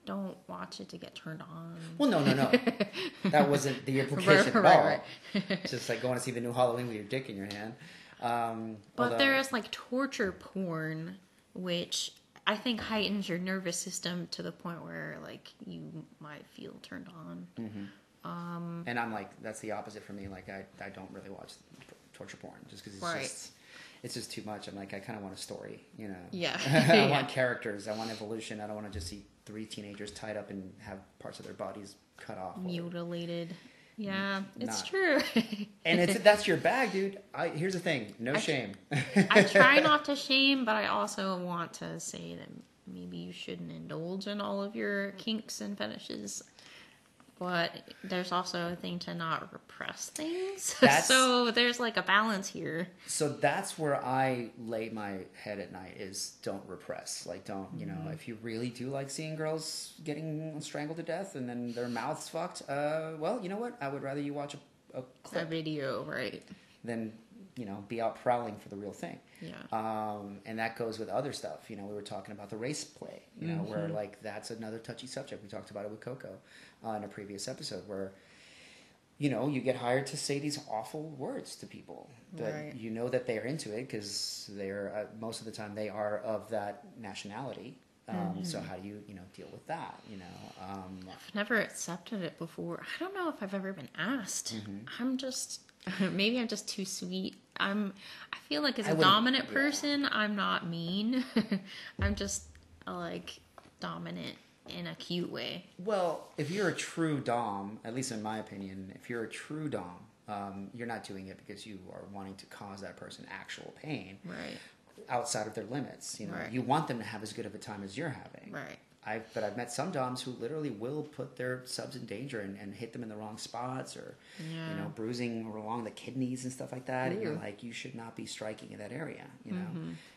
don't watch it to get turned on. Well, no, no, no. that wasn't the implication Right, at all. right, It's just like going to see the new Halloween with your dick in your hand. Um, But although- there is like torture porn, which I think heightens your nervous system to the point where like you might feel turned on. and I'm like that's the opposite for me. Like I, I don't really watch torture porn just because it's Right. just it's just too much. I'm like I kind of want a story, you know. Yeah. I Yeah. want characters. I want evolution. I don't want to just see three teenagers tied up and have parts of their bodies cut off. Mutilated. Mm, yeah, it's true. And it's that's your bag, dude. I, here's the thing. No shame. I try not to shame, but I also want to say that maybe you shouldn't indulge in all of your kinks and fetishes. But there's also a thing to not repress things. That's- so there's like a balance here. so that's where I lay my head at night is don't repress. Like don't, you know, if you really do like seeing girls getting strangled to death and then their mouths fucked, uh, well, you know what? I would rather you watch a, a A video, right? than, you know, be out prowling for the real thing. Yeah. Um, and that goes with other stuff. You know, we were talking about the race play, you know, where Mm-hmm. like that's another touchy subject. We talked about it with Coco uh, in a previous episode where, you know, you get hired to say these awful words to people, but Right. you know that they're into it because they're, uh, most of the time, they are of that nationality. Um, So Mm-hmm. how do you, you know, deal with that? You know, um, I've never accepted it before. I don't know if I've ever been asked. Mm-hmm. I'm just maybe I'm just too sweet. I'm I feel like as a dominant yeah. person, I'm not mean. I'm just like dominant in a cute way. Well, if you're a true Dom, at least in my opinion, if you're a true Dom, um, you're not doing it because you are wanting to cause that person actual pain Right. outside of their limits. You know, Right. you want them to have as good of a time as you're having. Right. I've but I've met some doms who literally will put their subs in danger and, and hit them in the wrong spots or you know bruising along the kidneys and stuff like that. And you're like, you should not be striking in that area, you know.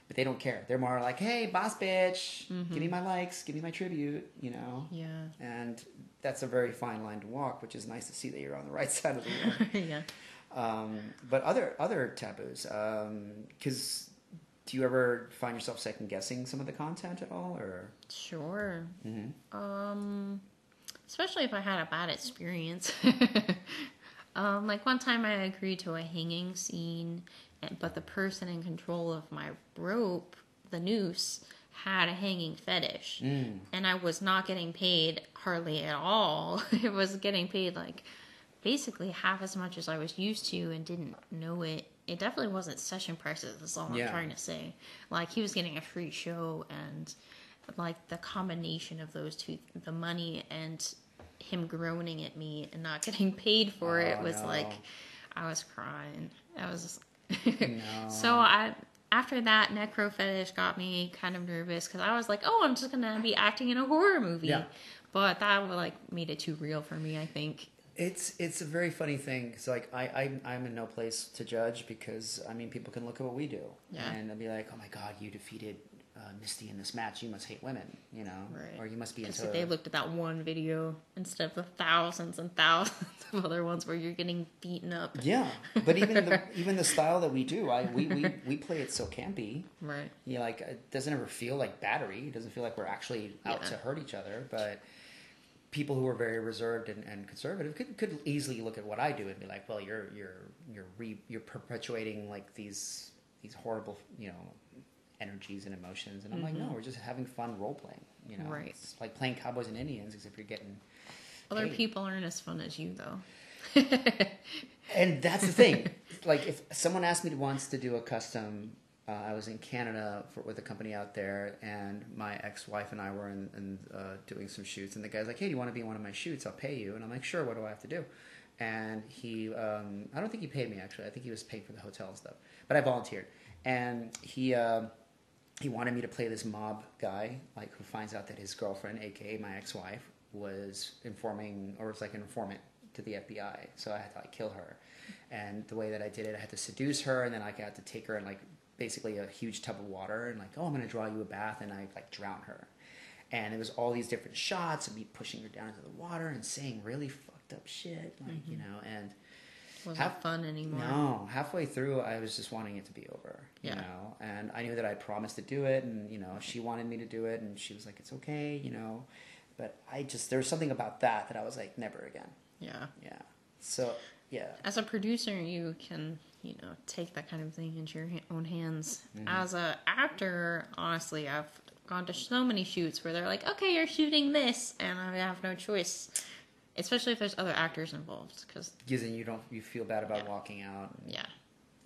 But they don't care. They're more like, hey, boss bitch, give me my likes, give me my tribute, you know. Yeah. And that's a very fine line to walk, which is nice to see that you're on the right side of the road. yeah. Um, but other other taboos, because do you ever find yourself second guessing some of the content at all, or Sure. Mm-hmm. Um, especially if I had a bad experience. um, like one time I agreed to a hanging scene, but the person in control of my rope, the noose, had a hanging fetish, Mm. and I was not getting paid hardly at all. it was getting paid like basically half as much as I was used to, and didn't know it. It definitely wasn't session prices. That's all Yeah. I'm trying to say. Like he was getting a free show, and like the combination of those two, the money and him groaning at me and not getting paid for it Oh, was no. like, I was crying. I was. No. So I after that necro fetish got me kind of nervous because I was like, oh, I'm just gonna be acting in a horror movie. Yeah. But that like made it too real for me. I think. It's it's a very funny thing. It's like I, I I'm in no place to judge because I mean people can look at what we do Yeah. and they'll be like, oh my god, you defeated uh, Misty in this match. You must hate women, you know, Right. or you must be into. they looked at that one video instead of the thousands and thousands of other ones where you're getting beaten up. yeah, but even the even the style that we do, I we we, we play it so campy. Right. You know, like it doesn't ever feel like battery. It doesn't feel like we're actually out Yeah. to hurt each other. But people who are very reserved and, and conservative could, could easily look at what I do and be like, well, you're you're you're re, you're perpetuating like these these horrible you know energies and emotions. And I'm like, no, we're just having fun role playing. You know, Mm-hmm. Right. It's like playing cowboys and Indians, except you're getting. Other paid. people aren't as fun as you though. And that's the thing. like, if someone asked me once to do a custom, uh, I was in Canada for, with a company out there, and my ex-wife and I were in, in uh, doing some shoots. And the guy's like, "Hey, do you want to be in one of my shoots? I'll pay you." And I'm like, "Sure. What do I have to do?" And he, um, I don't think he paid me actually. I think he was paying for the hotel and stuff. But I volunteered, and he. um he wanted me to play this mob guy, like who finds out that his girlfriend, aka my ex-wife, was informing or was like an informant to the FBI. So I had to like kill her, and the way that I did it, I had to seduce her, and then like, I had to take her in like basically a huge tub of water, and like, oh, I'm gonna draw you a bath, and I like drown her, and it was all these different shots of me pushing her down into the water and saying really fucked up shit, like you mm-hmm. know, and Wasn't Have- fun anymore. no, halfway through, I was just wanting it to be over. You Yeah. know, and I knew that I promised to do it, and you know, she wanted me to do it, and she was like, "It's okay," you know. But I just there was something about that that I was like, never again. Yeah. Yeah. So yeah, As a producer, you can, you know, take that kind of thing into your own hands. Mm-hmm. As a actor, honestly, I've gone to so many shoots where they're like, "Okay, you're shooting this," and I have no choice. Especially if there's other actors involved, because because then you don't you feel bad about Yeah. walking out. yeah,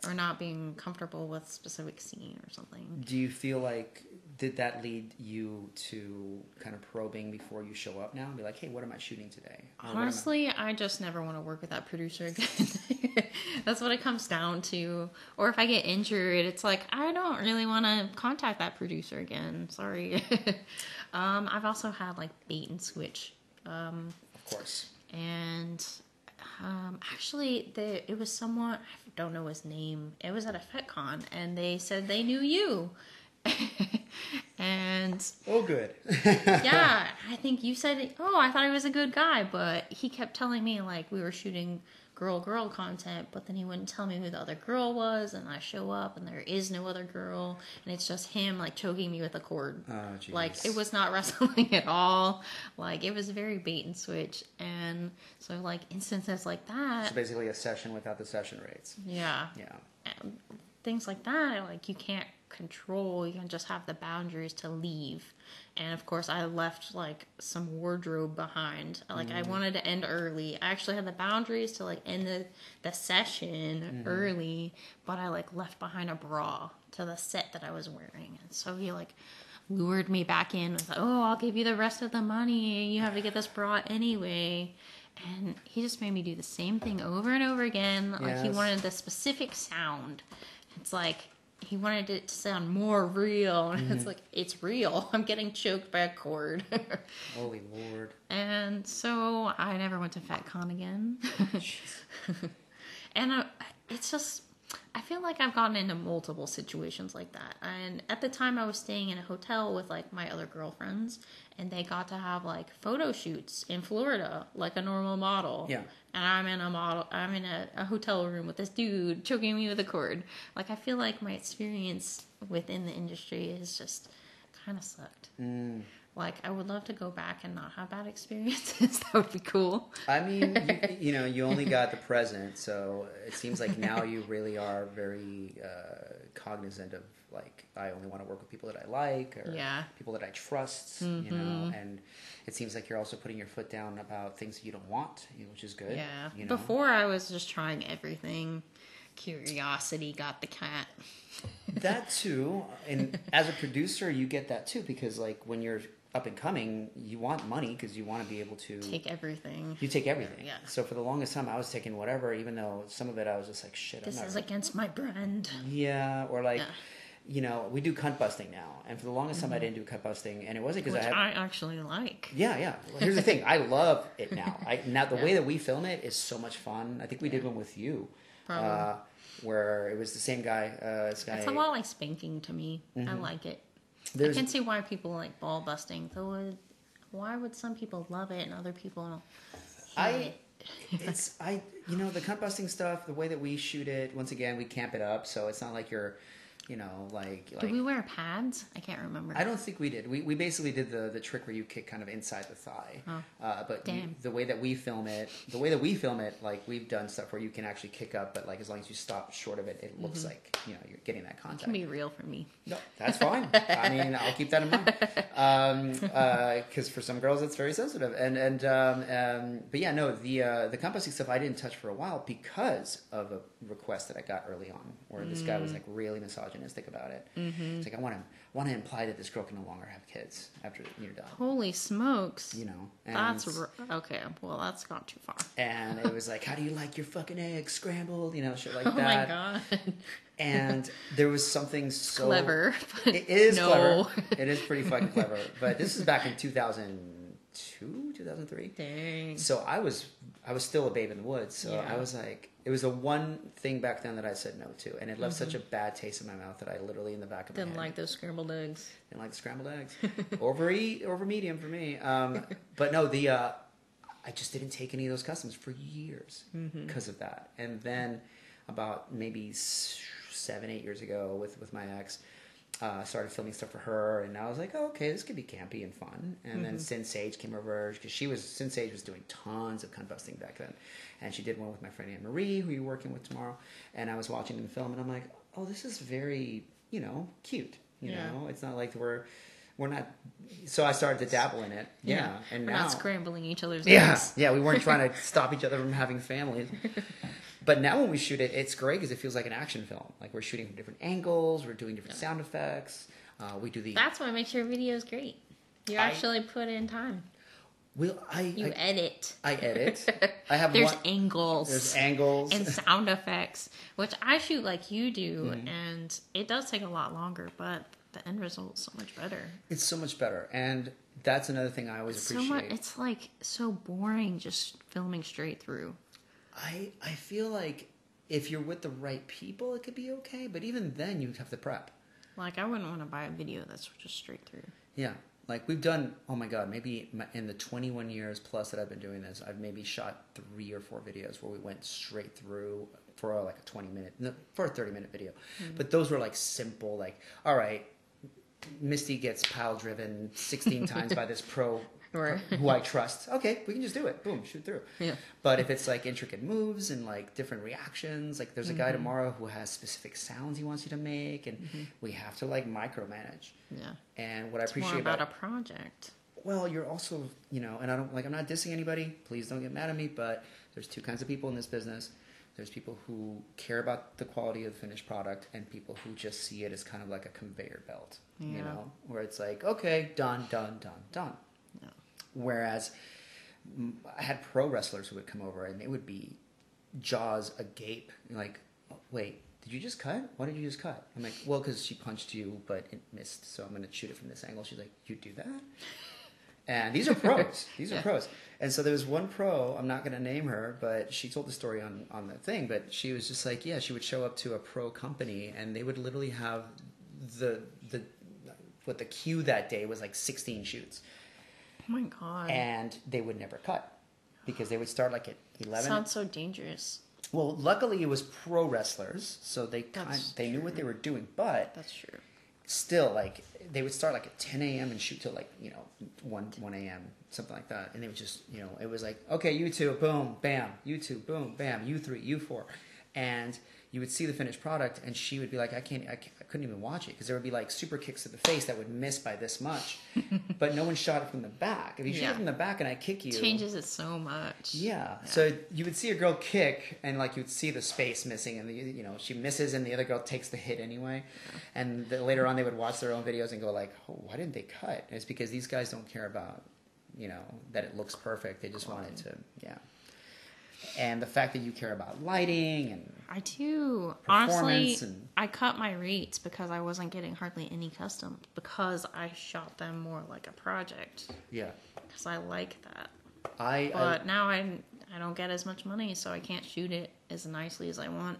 or not being comfortable with specific scene or something. Do you feel like did that lead you to kind of probing before you show up now and be like, hey, what am I shooting today? Or what am I- Honestly, I just never want to work with that producer again. That's what it comes down to. Or if I get injured, it's like I don't really want to contact that producer again. Sorry. um, I've also had like bait and switch, um, course. and um, actually, the, it was someone I don't know his name. It was at a FetCon, and they said they knew you. and Oh, good. yeah, I think you said, oh, I thought he was a good guy, but he kept telling me like we were shooting girl girl content, but then he wouldn't tell me who the other girl was, and I show up and there is no other girl, and it's just him like choking me with a cord. Oh. Like it was not wrestling at all. Like it was very bait and switch, and so like instances like that, So basically, a session without the session rates. yeah, Yeah. and things like that like you can't control you can just have the boundaries to leave and of course i left like some wardrobe behind. Like i mm. wanted to end early. I actually had the boundaries to like end the, the session mm. early but i like left behind a bra to the set that i was wearing. And so he like lured me back in with oh i'll give you the rest of the money. You have to get this bra anyway. And he just made me do the same thing over and over again. Like he wanted the specific sound. It's like he wanted it to sound more real, and Mm-hmm. it's like it's real. I'm getting choked by a cord. Holy Lord. And so I never went to FetCon again. and uh, it's just, I feel like I've gotten into multiple situations like that. And at the time, I was staying in a hotel with like my other girlfriends, and they got to have like photo shoots in Florida, like a normal model. Yeah. And I'm in a model, I'm in a, a hotel room with this dude choking me with a cord. Like, I feel like my experience within the industry is just kind of sucked. Mm. Like, I would love to go back and not have bad experiences. that would be cool. I mean, you, you know, you only got the present, so it seems like now you really are very uh, cognizant of like I only want to work with people that I like or Yeah. people that I trust, you know. Mm-hmm. And it seems like you're also putting your foot down about things that you don't want, which is good. Yeah. You know? Before, I was just trying everything. Curiosity got the cat. that too, and as a producer, you get that too because like when you're up and coming, you want money because you want to be able to Take everything. You take everything. Yeah. So for the longest time, I was taking whatever, even though some of it I was just like, shit. This I'm not is against my brand. Yeah, or like, Yeah. You know, we do cunt busting now, and for the longest time I didn't do cunt busting, and it wasn't because I had. I actually like. Yeah, yeah. Well, here's the thing, I love it now. I now the way that we film it is so much fun. I think we did one with you, uh, where it was the same guy. Uh, this guy. It's a lot like spanking to me. I like it. There's- I can see why people like ball busting. Though, why would some people love it and other people don't? I it's I you know the cunt busting stuff. The way that we shoot it, once again, we camp it up, so it's not like you're, you know, like Do like we wear pads? I can't remember. I don't think we did. We, we basically did the, the trick where you kick kind of inside the thigh. Oh. Uh, but you- the way that we film it, the way that we film it, like we've done stuff where you can actually kick up, but like as long as you stop short of it, it looks like you know you're getting that It can be real for me. No, that's fine. I mean, I'll keep that in mind. Because for some girls, it's very sensitive. And and um, um, but yeah, no, the uh, the cunt busting stuff I didn't touch for a while because of a request that I got early on, where this guy was like mm. really misogynistic about it. Mm-hmm. It's like I want to want to imply that this girl can no longer have kids after you're done. Holy smokes! You know, and, That's r- okay. Well, that's gone too far. and it was like, how do you like your fucking eggs scrambled? You know, shit like Oh my that. god, And there was something so clever. But It is no. clever. It is pretty fucking clever. But this is back in 2002, 2003. Dang. So I was I was still a babe in the woods. So Yeah. I was like, it was the one thing back then that I said no to, and it left such a bad taste in my mouth that I literally in the back of my Mm-hmm. Didn't head like those scrambled eggs. didn't like the scrambled eggs. over eat over medium for me. Um, but no, the uh, I just didn't take any of those customs for years Mm-hmm. because of that. And then about maybe seven, eight years ago, with with my ex, uh, started filming stuff for her, and I was like, oh, okay, this could be campy and fun. And then Sin Sage came over because she was Sin Sage was doing tons of cunt busting back then, and she did one with my friend Anne Marie, who you're working with tomorrow. And I was watching the film, and I'm like, oh, this is very, you know, cute. You Yeah. know, it's not like we're we're not. So I started to dabble in it. Yeah, and We're now not scrambling each other's yeah, yeah, we weren't trying to stop each other from having families. But now when we shoot it, it's great because it feels like an action film. Like we're shooting from different angles, we're doing different sound effects. Uh, we do the. That's what makes your videos great. You I- actually put in time. Will I? You I, edit. I edit. I have There's one. angles. There's angles. and sound effects, which I shoot like you do, Mm-hmm. and it does take a lot longer, but the end result's so much better. It's so much better, and that's another thing I always So appreciate. much, it's like so boring just filming straight through. I I feel like if you're with the right people, it could be okay. But even then, you have to prep. Like I wouldn't want to buy a video that's just straight through. Yeah. Like we've done, oh my god, maybe in the 21 years plus that I've been doing this, I've maybe shot three or four videos where we went straight through for like a 20 minute, for a 30 minute video. Hmm. But those were like simple, like, all right, Misty gets pile driven 16 times by this pro Right. who I trust. Okay, we can just do it. Boom, shoot through. Yeah. But if it's like intricate moves and like different reactions, like there's a Mm-hmm. guy tomorrow who has specific sounds he wants you to make, and Mm-hmm. we have to like micromanage. Yeah, And what I it's more appreciate about about a project. well, you're also, you know, and I don't like I'm not dissing anybody. Please don't get mad at me, but there's two kinds of people in this business. There's people who care about the quality of the finished product and people who just see it as kind of like a conveyor belt, you know, where it's like, okay, done, done, done, done. Yeah. Whereas I had pro wrestlers who would come over and they would be jaws agape, like, wait, did you just cut? Why did you just cut? I'm like, well, because she punched you, but it missed, so I'm going to shoot it from this angle. She's like, you do that? And these are pros. These are pros. And so there was one pro. I'm not going to name her, but she told the story on on the thing. But she was just like, yeah, she would show up to a pro company, and they would literally have the the what the queue that day was like 16 shoots, Oh my god. and they would never cut because they would start like at 11. Sounds so dangerous. Well, luckily it was pro wrestlers, so they kind they knew what they were doing. But That's true. Still, like they would start like at 10 a.m. and shoot till like you know 1 1 a.m. something like that, and they would just you know it was like okay, you two, boom, bam, you two, boom, bam, you three, you four, and you would see the finished product, and she would be like, I can't, I, can't, I couldn't even watch it because there would be like super kicks to the face that would miss by this much, but no one shot it from the back. If you shoot it from the back and I kick you, Changes it so much. yeah. So you would see a girl kick, and like you would see the space missing, and the, you know she misses, and the other girl takes the hit anyway. And the, later on, they would watch their own videos and go like, oh, "Why didn't they cut?" And it's because these guys don't care about, you know, that it looks perfect. They just want it to, yeah. And the fact that you care about lighting and I do. Honestly, and- I cut my rates because I wasn't getting hardly any custom because I shot them more like a project yeah, because I like that. I, I But now I I don't get as much money, so I can't shoot it as nicely as I want.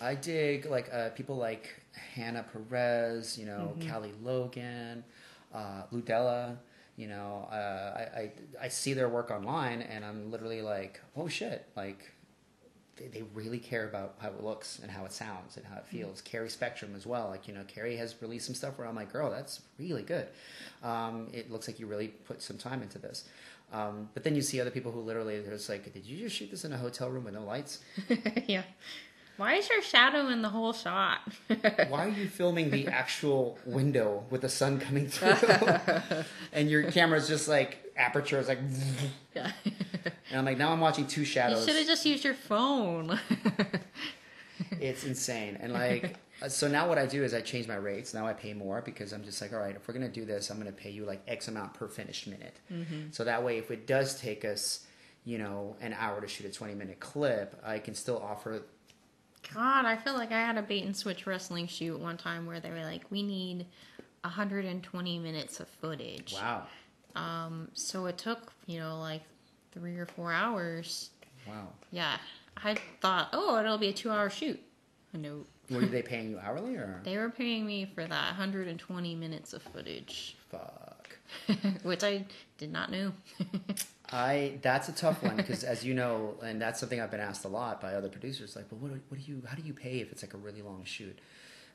I dig like uh, people like Hannah Perez, you know, Callie Logan, uh, Ludella. You know, uh, I, I I see their work online, and I'm literally like, oh shit! Like, they, they really care about how it looks and how it sounds and how it feels. Carrie Spectrum as well. Like, you know, Carrie has released some stuff where I'm like, girl, that's really good. Um, it looks like you really put some time into this. Um, but then you see other people who literally, they're like, did you just shoot this in a hotel room with no lights? yeah. Why is your shadow in the whole shot? why are you filming the actual window with the sun coming through and your camera's just like aperture is like yeah. and i'm like now i'm watching two shadows. You should have just used your phone. it's insane and like uh, so now what i do is i change my rates now i pay more because i'm just like all right if we're gonna do this i'm gonna pay you like x amount per finished minute so that way if it does take us you know an hour to shoot a 20 minute clip i can still offer God, I feel like I had a bait and switch wrestling shoot one time where they were like, "We need 120 minutes of footage." wow Um, so it took you know like three or four hours. wow Yeah, I thought, oh, it'll be a two-hour shoot. No, were they paying you hourly or they were paying me for that 120 minutes of footage, fuck which I did not know. I that's a tough one because as you know, and that's something I've been asked a lot by other producers. Like, well, what, do- what do you? How do you pay if it's like a really long shoot?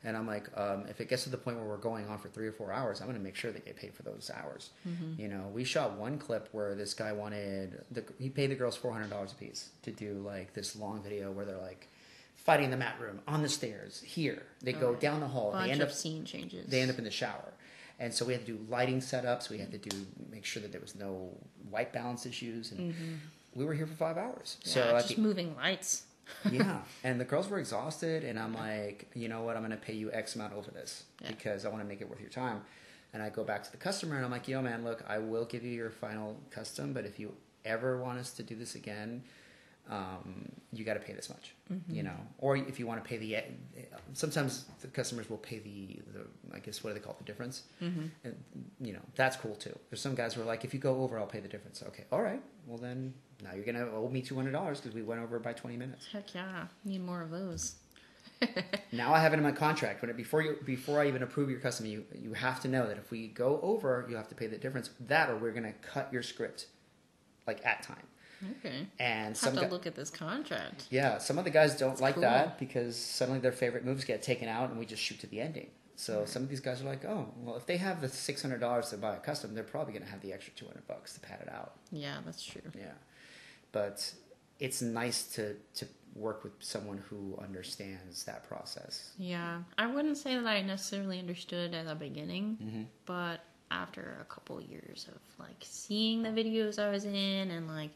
And I'm like, um, if it gets to the point where we're going on for three or four hours, I'm going to make sure they get paid for those hours. You know, we shot one clip where this guy wanted the he paid the girls four hundred dollars a piece to do like this long video where they're like fighting in the mat room on the stairs here. They go Alright. down the hall. Bunch They end of up scene changes. they end up in the shower. And so we had to do lighting setups. We had to do make sure that there was no white balance issues, and mm-hmm. we were here for five hours. yeah, so just the- moving lights. yeah, and the girls were exhausted, and I'm like, you know what? I'm going to pay you X amount over this Yeah. because I want to make it worth your time. And I go back to the customer, and I'm like, yo, man, look, I will give you your final custom, but if you ever want us to do this again, um, you got to pay this much, you know. Or if you want to pay the, sometimes the customers will pay the, the I guess what do they call it, the difference? Mm-hmm. And, you know, that's cool too. There's some guys who are like, if you go over, I'll pay the difference. Okay, all right. Well then, now you're gonna owe me two hundred dollars because we went over by twenty minutes. Heck yeah, need more of those. Now I have it in my contract. When it, before you before I even approve your customer, you you have to know that if we go over, you have to pay the difference. That or we're gonna cut your script, like at time. Okay. And Have some to guy- look at this contract. yeah, some of the guys don't like cool. that because suddenly their favorite moves get taken out and we just shoot to the ending. So some of these guys are like, oh, well, if they have the six hundred dollars to buy a custom, they're probably gonna have the extra two hundred bucks to pad it out. Yeah, that's true. Yeah, but it's nice to to work with someone who understands that process. Yeah, I wouldn't say that I necessarily understood at the beginning, Mm-hmm. but after a couple years of like seeing the videos I was in and like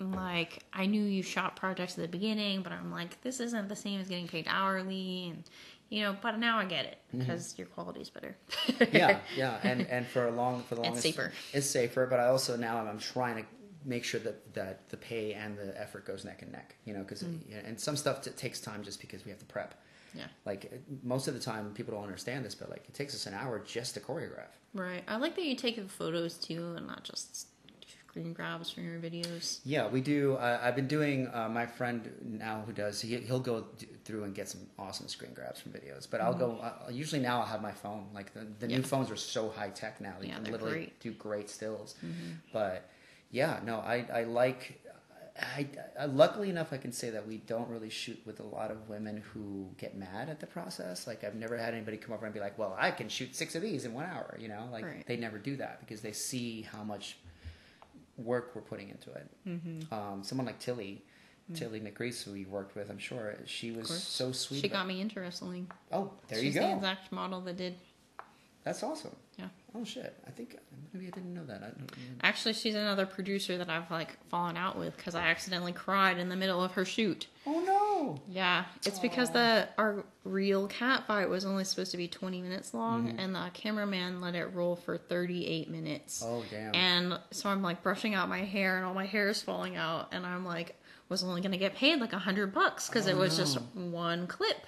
like I knew you shot projects at the beginning, but I'm like this isn't the same as getting paid hourly and you know, but now I get it because your quality's better. Mm-hmm. yeah, yeah, and and for a long for the It's safer. It's safer, but I also now I'm trying to make sure that that the pay and the effort goes neck and neck. You know, because and some stuff t- takes time just because we have to prep. Yeah. Like most of the time, people don't understand this, but like it takes us an hour just to choreograph. Right. I like that you take the photos too and not just screen grabs from your videos. Yeah, we do. Uh, I've been doing. Uh, my friend now who does, he, he'll go through and get some awesome screen grabs from videos. But I'll go. Uh, usually now I'll have my phone. Like the, the new phones are so high tech now. You Yeah, can literally great. do great stills. But yeah, no, I I like. I, I luckily enough, I can say that we don't really shoot with a lot of women who get mad at the process. Like I've never had anybody come over and be like, "Well, I can shoot six of these in one hour." You know, like Right. they never do that because they see how much work we're putting into it. Mm-hmm. Um, someone like Tilly, Tilly McGreese, who we worked with, I'm sure she was so sweet. She about- got me into wrestling. Oh, there She's you the exact model that did. That's awesome. Yeah. Oh shit! I think maybe I didn't know that. I don't, Actually, she's another producer that I've like fallen out with because I accidentally cried in the middle of her shoot. oh no! Yeah, it's because the our real cat fight was only supposed to be 20 minutes long, mm-hmm. and the cameraman let it roll for 38 minutes. Oh damn! And so I'm like brushing out my hair, and all my hair is falling out, and I'm like, was only gonna get paid like a hundred bucks because Oh, it was just one clip.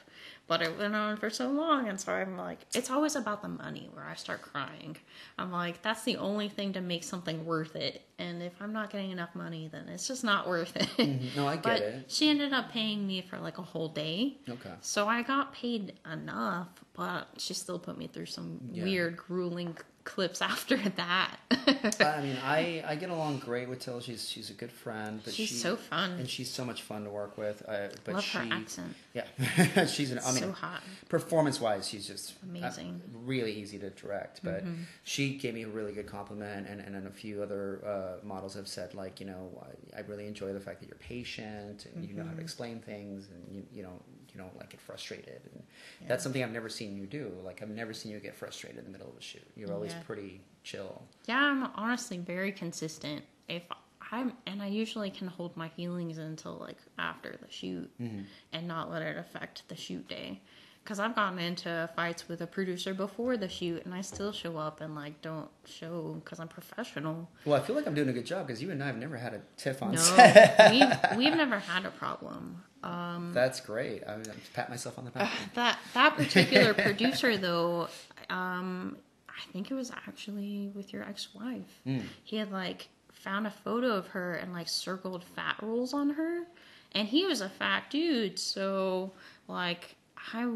But it went on for so long, and so I'm like, it's always about the money where I start crying. I'm like, that's the only thing to make something worth it. And if I'm not getting enough money, then it's just not worth it. Mhm. No, I get but it. she ended up paying me for like a whole day. Okay. So I got paid enough, but she still put me through some Yeah. weird, grueling clips after that. I mean, I, I get along great with Tilly. She's she's a good friend. But She's she, so fun. and she's so much fun to work with. Uh, but Love she, her accent. Yeah, she's an. I mean, so hot. performance wise, she's just Amazing. uh, really easy to direct. But Mm-hmm. she gave me a really good compliment, and, and then a few other uh, models have said like, you know, I, I really enjoy the fact that you're patient and you know Mm-hmm. how to explain things, and you you know you don't like get frustrated. And that's something I've never seen you do. Like I've never seen you get frustrated in the middle of a shoot. You're always Yeah. pretty chill. Yeah, I'm honestly very consistent. If I'm, and I usually can hold my feelings until like after the shoot Mm-hmm. and not let it affect the shoot day. Because I've gotten into fights with a producer before the shoot, and I still show up and like don't show because I'm professional. Well, I feel like I'm doing a good job because you and I have never had a tiff on No, set. we've we've never had a problem. That's great. I, I just pat myself on the back. That that particular producer though, um, I think it was actually with your ex-wife. He had like found a photo of her and like circled fat rolls on her, and he was a fat dude. So like I.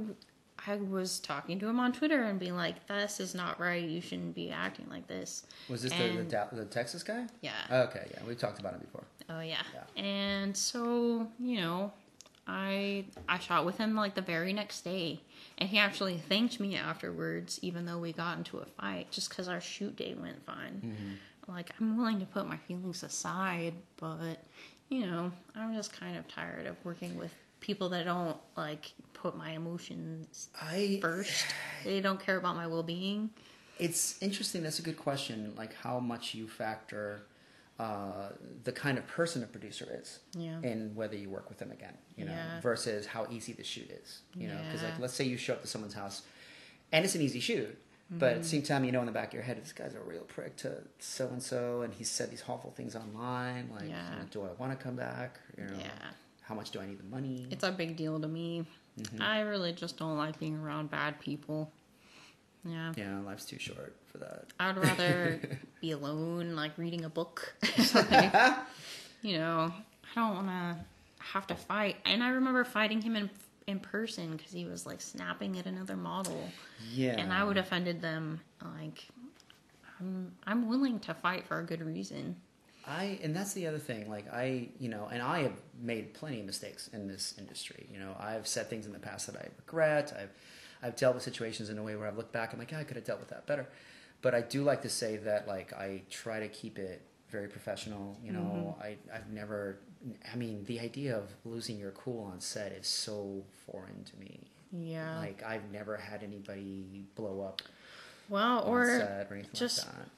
I was talking to him on Twitter and being like, "This is not right. You shouldn't be acting like this." Was this the, the, the Texas guy? Yeah. Okay, yeah, we've talked about it before. Oh yeah. Yeah. And so, you know, I I shot with him like the very next day. And he actually thanked me afterwards, even though we got into a fight, just because our shoot day went fine. Mm-hmm. Like, I'm willing to put my feelings aside, but, you know, I'm just kind of tired of working with people that don't, like, put my emotions I first. They don't care about my well being. It's interesting. That's a good question. Like how much you factor uh, the kind of person a producer is, Yeah. and whether you work with them again, you know, Yeah. versus how easy the shoot is, you know, because like let's say you show up to someone's house, and it's an easy shoot. But Mm-hmm. at the same time, you know in the back of your head, this guy's a real prick to so and so, and he said these awful things online. Like, Yeah. you know, do I want to come back? You know, Yeah. how much do I need the money? It's a big deal to me. Mm-hmm. I really just don't like being around bad people. Yeah. yeah, life's too short for that. I would rather be alone, like reading a book. Like, you know, I don't want to have to fight. And I remember fighting him in in person because he was like snapping at another model, Yeah, and I would have offended them. Like, I'm I'm willing to fight for a good reason. I and that's the other thing. Like I, you know, and I have made plenty of mistakes in this industry. You know, I've said things in the past that I regret. I've I've dealt with situations in a way where I've looked back and I'm like, yeah, I could have dealt with that better. But I do like to say that like I try to keep it very professional. You know, mm-hmm. I I've never. I mean, the idea of losing your cool on set is so foreign to me. Yeah. Like I've never had anybody blow up well, on or set or anything just like that.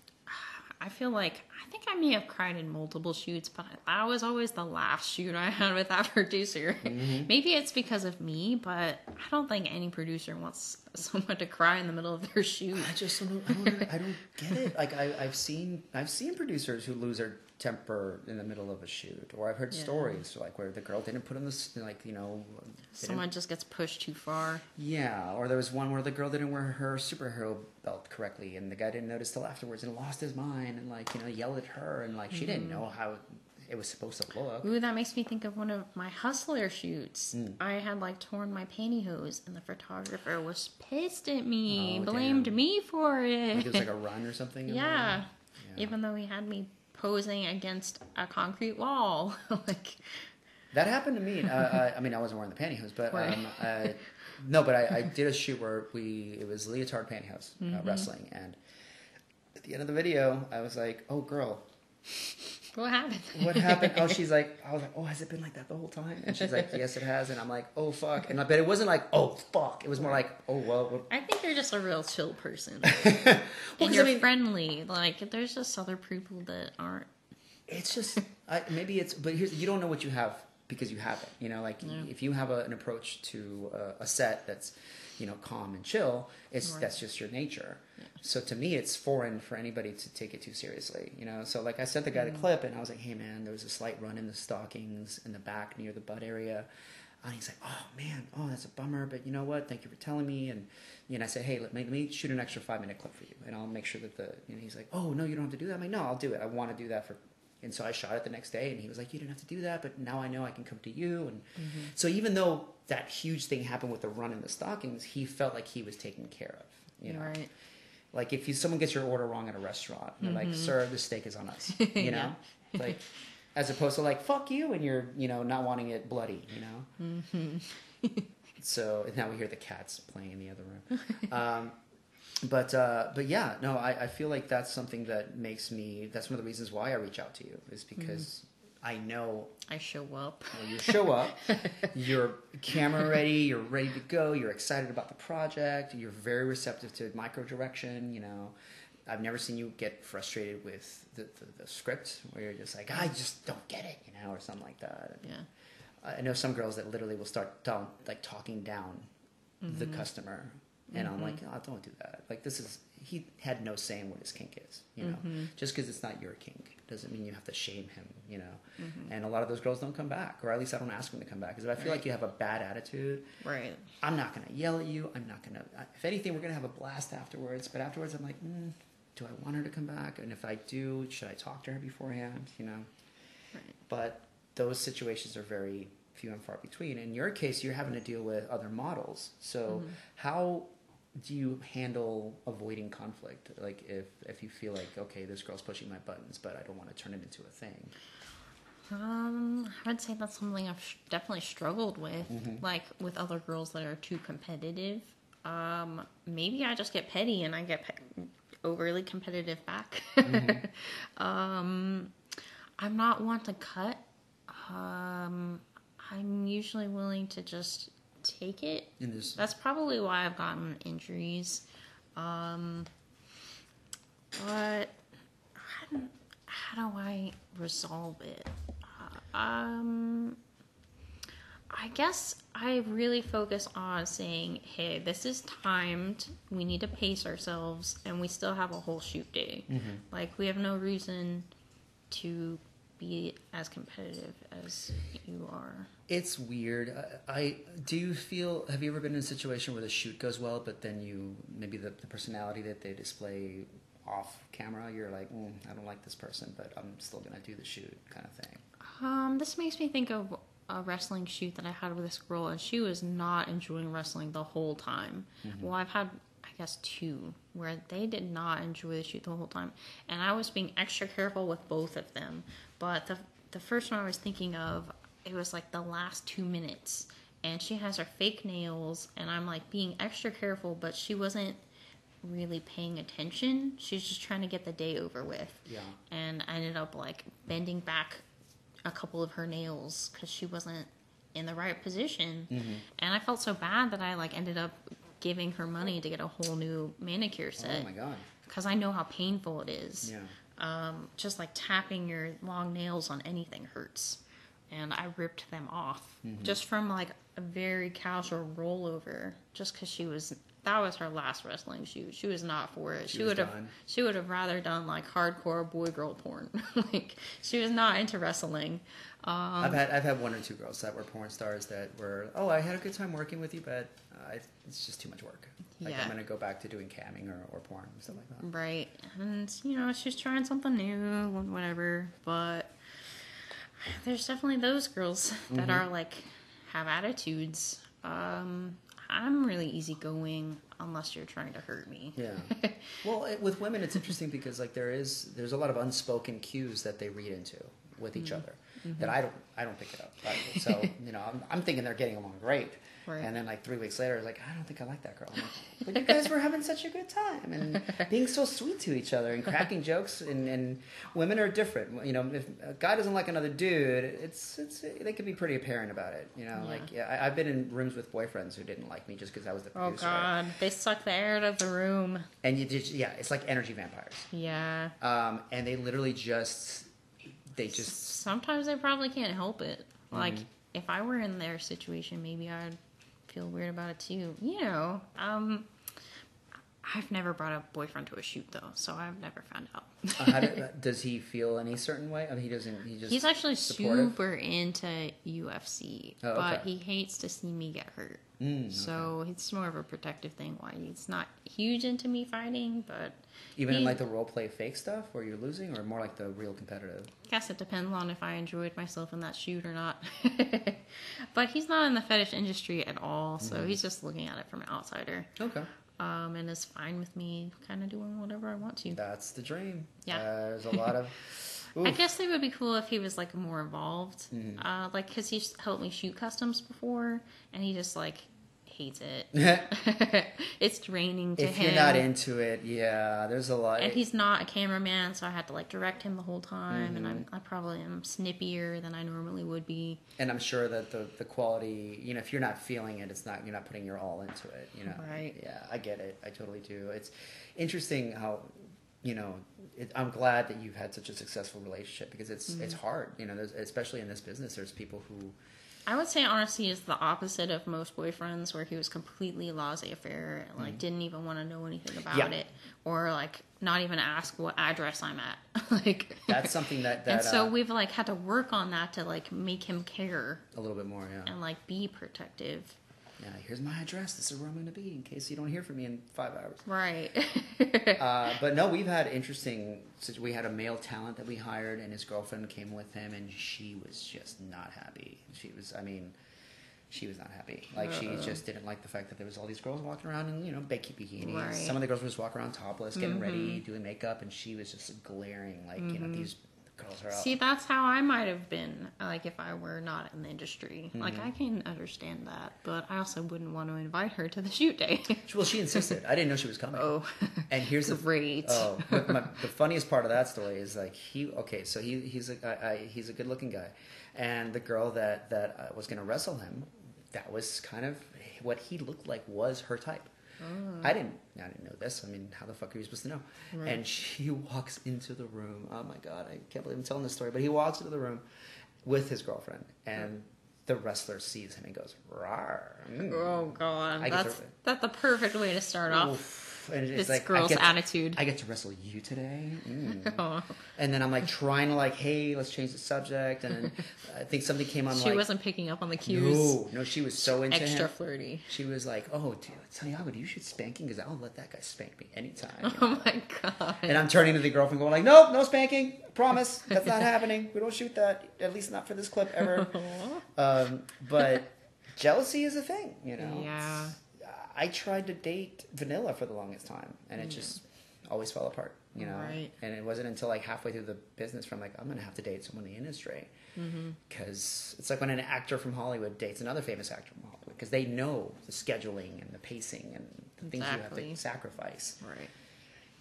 I feel like I think I may have cried in multiple shoots, but that was always the last shoot I had with that producer. Mm-hmm. Maybe it's because of me, but I don't think any producer wants someone to cry in the middle of their shoot. I just don't. I don't. I don't get it. Like I, I've seen, I've seen producers who lose their temper in the middle of a shoot, or I've heard Yeah. stories like where the girl didn't put on the like you know. Someone just gets pushed too far. Yeah, or there was one where the girl didn't wear her superhero belt correctly, and the guy didn't notice till afterwards and lost his mind and like you know yelled at her and like she Mm-hmm. didn't know how it was supposed to look. Ooh, that makes me think of one of my hustler shoots. Hmm. I had like torn my pantyhose, and the photographer was pissed at me, Oh, blamed damn. me for it. Like it was like a run or something. yeah. Yeah. even though he had me posing against a concrete wall, like That happened to me. Uh, uh, I mean, I wasn't wearing the pantyhose, but um, uh, no, but I, I did a shoot where we it was leotard pantyhose uh, Mm-hmm. wrestling, and at the end of the video, I was like, "Oh, girl, what happened? what happened?" oh, she's like, "I was like, oh, has it been like that the whole time?" And she's like, "Yes, it has." And I'm like, "Oh, fuck!" And I bet it wasn't like, "Oh, fuck." It was more like, "Oh, well." I think you're just a real chill person. Well, and you're mean- friendly. Like there's just other people that aren't. It's just I, maybe it's but here's you don't know what you have because you have it. You know, like if you have a, an approach to a, a set that's you know calm and chill, it's Right. that's just your nature. So to me, it's foreign for anybody to take it too seriously. You know, so like I sent the guy the mm. clip and I was like, hey man, there was a slight run in the stockings in the back near the butt area. And he's like, oh man, oh that's a bummer, but you know what? Thank you for telling me. And you know, I said, hey, let me, let me shoot an extra five minute clip for you, and I'll make sure that the. You know, he's like, oh no, you don't have to do that. I'm like, no, I'll do it. I want to do that for. And so I shot it the next day, and he was like, you didn't have to do that, but now I know I can come to you. And mm-hmm. so even though that huge thing happened with the run in the stockings, he felt like he was taken care of. You know, Right. Like if you someone gets your order wrong at a restaurant, they're like, "Sir, the steak is on us," you know, like as opposed to like "fuck you" and you're you know not wanting it bloody, you know. so now we hear the cats playing in the other room. Um, but uh, but yeah, no, I, I feel like that's something that makes me. That's one of the reasons why I reach out to you is because I know I show up. well, you show up, you're camera ready, you're ready to go, you're excited about the project, you're very receptive to micro direction. You know, I've never seen you get frustrated with the, the, the script where you're just like, I just don't get it, you know, or something like that. Yeah. I know some girls that literally will start down, like talking down the mm-hmm. customer, and I'm mm-hmm. like, oh, don't do that. Like this is he had no say in what his kink is, you know. Mm-hmm. Just because it's not your kink doesn't mean you have to shame him, you know. Mm-hmm. And a lot of those girls don't come back, or at least I don't ask them to come back because if I feel Right. like you have a bad attitude, Right. I'm not gonna yell at you. I'm not gonna. If anything, we're gonna have a blast afterwards. But afterwards, I'm like, mm, do I want her to come back? And if I do, should I talk to her beforehand? You know. Right. But those situations are very few and far between. In your case, you're having to deal with other models. So mm-hmm. how do you handle avoiding conflict? Like if if you feel like okay, this girl's pushing my buttons, but I don't want to turn it into a thing. Um, I would say that's something I've sh- definitely struggled with, Mm-hmm. like with other girls that are too competitive. Um, maybe I just get petty and I get pe- overly competitive back. Mm-hmm. um, I'm not one to cut. Um, I'm usually willing to just take it. In this, That's probably why I've gotten injuries. Um, but how do, how do I resolve it? Uh, um, I guess I really focus on saying, hey, this is timed. We need to pace ourselves, and we still have a whole shoot day. Like, we have no reason to be as competitive as you are. It's weird. I, I do you feel. Have you ever been in a situation where the shoot goes well, but then you maybe the, the personality that they display off camera, you're like, mm, I don't like this person, but I'm still gonna do the shoot, kind of thing. Um, this makes me think of a wrestling shoot that I had with this girl, and she was not enjoying wrestling the whole time. Well, I've had, guess, two where they did not enjoy the shoot the whole time, and I was being extra careful with both of them. But the the first one I was thinking of, it was like the last two minutes, and she has her fake nails, and I'm like being extra careful, but she wasn't really paying attention. She's just trying to get the day over with Yeah. and I ended up like bending back a couple of her nails because she wasn't in the right position, mm-hmm. and I felt so bad that I like ended up giving her money to get a whole new manicure set. Oh my god. because I know how painful it is. Yeah. Um, just like tapping your long nails on anything hurts. and I ripped them off Mm-hmm. just from like a very casual rollover, just because she was that was her last wrestling shoot. She was not for it. She She, would have she would have rather done like hardcore boy girl porn. like she was not into wrestling. Um, I've had I've had one or two girls that were porn stars that were oh I had a good time working with you, but uh, it's just too much work. Like Yeah. I'm gonna go back to doing camming or, or porn and stuff like that. Right. And, you know, she's trying something new and whatever. But there's definitely those girls that are like, have attitudes. Um, I'm really easygoing unless you're trying to hurt me. Yeah. well, it, with women, it's interesting because like there is there's a lot of unspoken cues that they read into with each other that I don't I don't pick it up. I- so you know I'm, I'm thinking they're getting along great. Right. And then like three weeks later, like I don't think I like that girl. I'm like, but you guys were having such a good time and being so sweet to each other and cracking jokes. And, and women are different. You know, if a guy doesn't like another dude, it's it's they can be pretty apparent about it. You know, Yeah. like yeah, I, I've been in rooms with boyfriends who didn't like me just because I was the Oh. God. They suck the air out of the room. And you just yeah, it's like energy vampires. Yeah. Um, and they literally just they just Sometimes they probably can't help it. Like, Mm-hmm. if I were in their situation, maybe I'd feel weird about it too. You know, um, I've never brought a boyfriend to a shoot though, so I've never found out. uh, how do, does he feel any certain way? I mean, he doesn't. He just He's actually supportive? super into UFC, Oh, but okay. he hates to see me get hurt. Mm, So it's more of a protective thing. Why he's not huge into me fighting, but even in like the role play fake stuff where you're losing, or more like the real competitive. I guess it depends on if I enjoyed myself in that shoot or not. but he's not in the fetish industry at all, so Mm-hmm. he's just looking at it from an outsider, Okay, um, and is fine with me kind of doing whatever I want to. that's the dream. Yeah. Uh, there's a lot of. I guess it would be cool if he was like more involved, Mm-hmm. uh, like because he's helped me shoot customs before, and he just like hates it. it's draining to if him. If you're not into it, yeah, there's a lot. and he's not a cameraman, so I had to like direct him the whole time, and Mm-hmm. I'm, I probably am snippier than I normally would be. and I'm sure that the the quality, you know, if you're not feeling it, it's not you're not putting your all into it. You know, Right. Yeah, I get it. I totally do. It's interesting how, you know, it, I'm glad that you've had such a successful relationship because it's it's Mm-hmm. hard. You know, there's, especially in this business, there's people who. I would say honesty is the opposite of most boyfriends, where he was completely laissez-faire, and, like didn't even want to know anything about Mm-hmm. Yeah. it, or like not even ask what address I'm at. like That's something that that and so uh, we've like had to work on that to like make him care a little bit more. Yeah. and like be protective. Yeah. Here's my address. This is where I'm going to be in case you don't hear from me in five hours. Right. Uh, but no, we've had interesting. We had a male talent that we hired, and his girlfriend came with him, and she was just not happy. She was, I mean, she was not happy. Like she Uh-oh. just didn't like the fact that there was all these girls walking around in you know bikini bikinis. Right. Mm-hmm. Some of the girls were just walking around topless, getting ready, doing makeup, and she was just glaring like you know these girls are out. See, that's how I might have been, like if I were not in the industry. Like Mm-hmm. I can understand that, but I also wouldn't want to invite her to the shoot day. well, she insisted. I didn't know she was coming. oh, And here's the great. Oh, but my, the funniest part of that story is like he okay, so he he's a I, I, he's a good looking guy, and the girl that that uh, was going to wrestle him, that was kind of what he looked like was her type. I didn't I didn't know this. I mean, how the fuck are you supposed to know? Right. And she walks into the room. Oh my god, I can't believe I'm telling this story. But he walks into the room with his girlfriend, and the wrestler sees him and goes, "Rar." mm." Oh god, that's that's the perfect way to start off Oof. And it's this like, I girl's get to- attitude. I get to wrestle you today. Mm. And then I'm like trying to like, hey, let's change the subject. And I think something came on she like, wasn't picking up on the cues. no, no, she was so into Extra him. flirty. She was like, oh, dude, Santiago, do you should spanking because I'll let that guy spank me anytime. Oh my god. and I'm turning to the girlfriend going like, nope, no spanking. Promise, that's not happening. We don't shoot that. At least not for this clip ever. um, but jealousy is a thing, you know. Yeah. I tried to date Vanilla for the longest time, and it just always fell apart, you know. Right. And it wasn't until like halfway through the business from like I'm gonna have to date someone in the industry, Mm-hmm. because it's like when an actor from Hollywood dates another famous actor from Hollywood, because they know the scheduling and the pacing and the things you have to sacrifice. Right.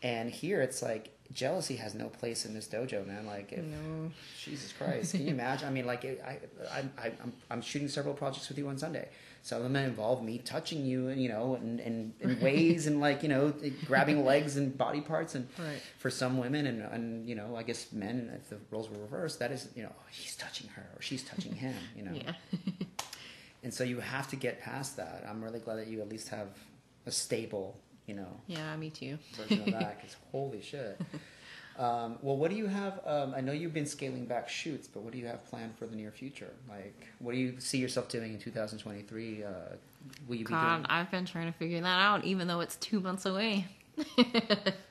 And here it's like jealousy has no place in this dojo, man. Like, if, No. Jesus Christ, can you imagine? I mean, like, I, I, I, I'm, I'm shooting several projects with you on Sunday. Some of them involve me touching you, and you know, in, in, in ways and like, you know, grabbing legs and body parts. And Right. for some women and, and you know, I guess men, if the roles were reversed, that is, you know, oh, he's touching her or she's touching him. You know. Yeah. And so you have to get past that. I'm really glad that you at least have a stable, you know, Yeah, me too. version of that. Because holy shit. Um, well, what do you have? Um, I know you've been scaling back shoots, but what do you have planned for the near future? Like, what do you see yourself doing in 2023? Uh, will you be God, doing? I've been trying to figure that out, even though it's two months away.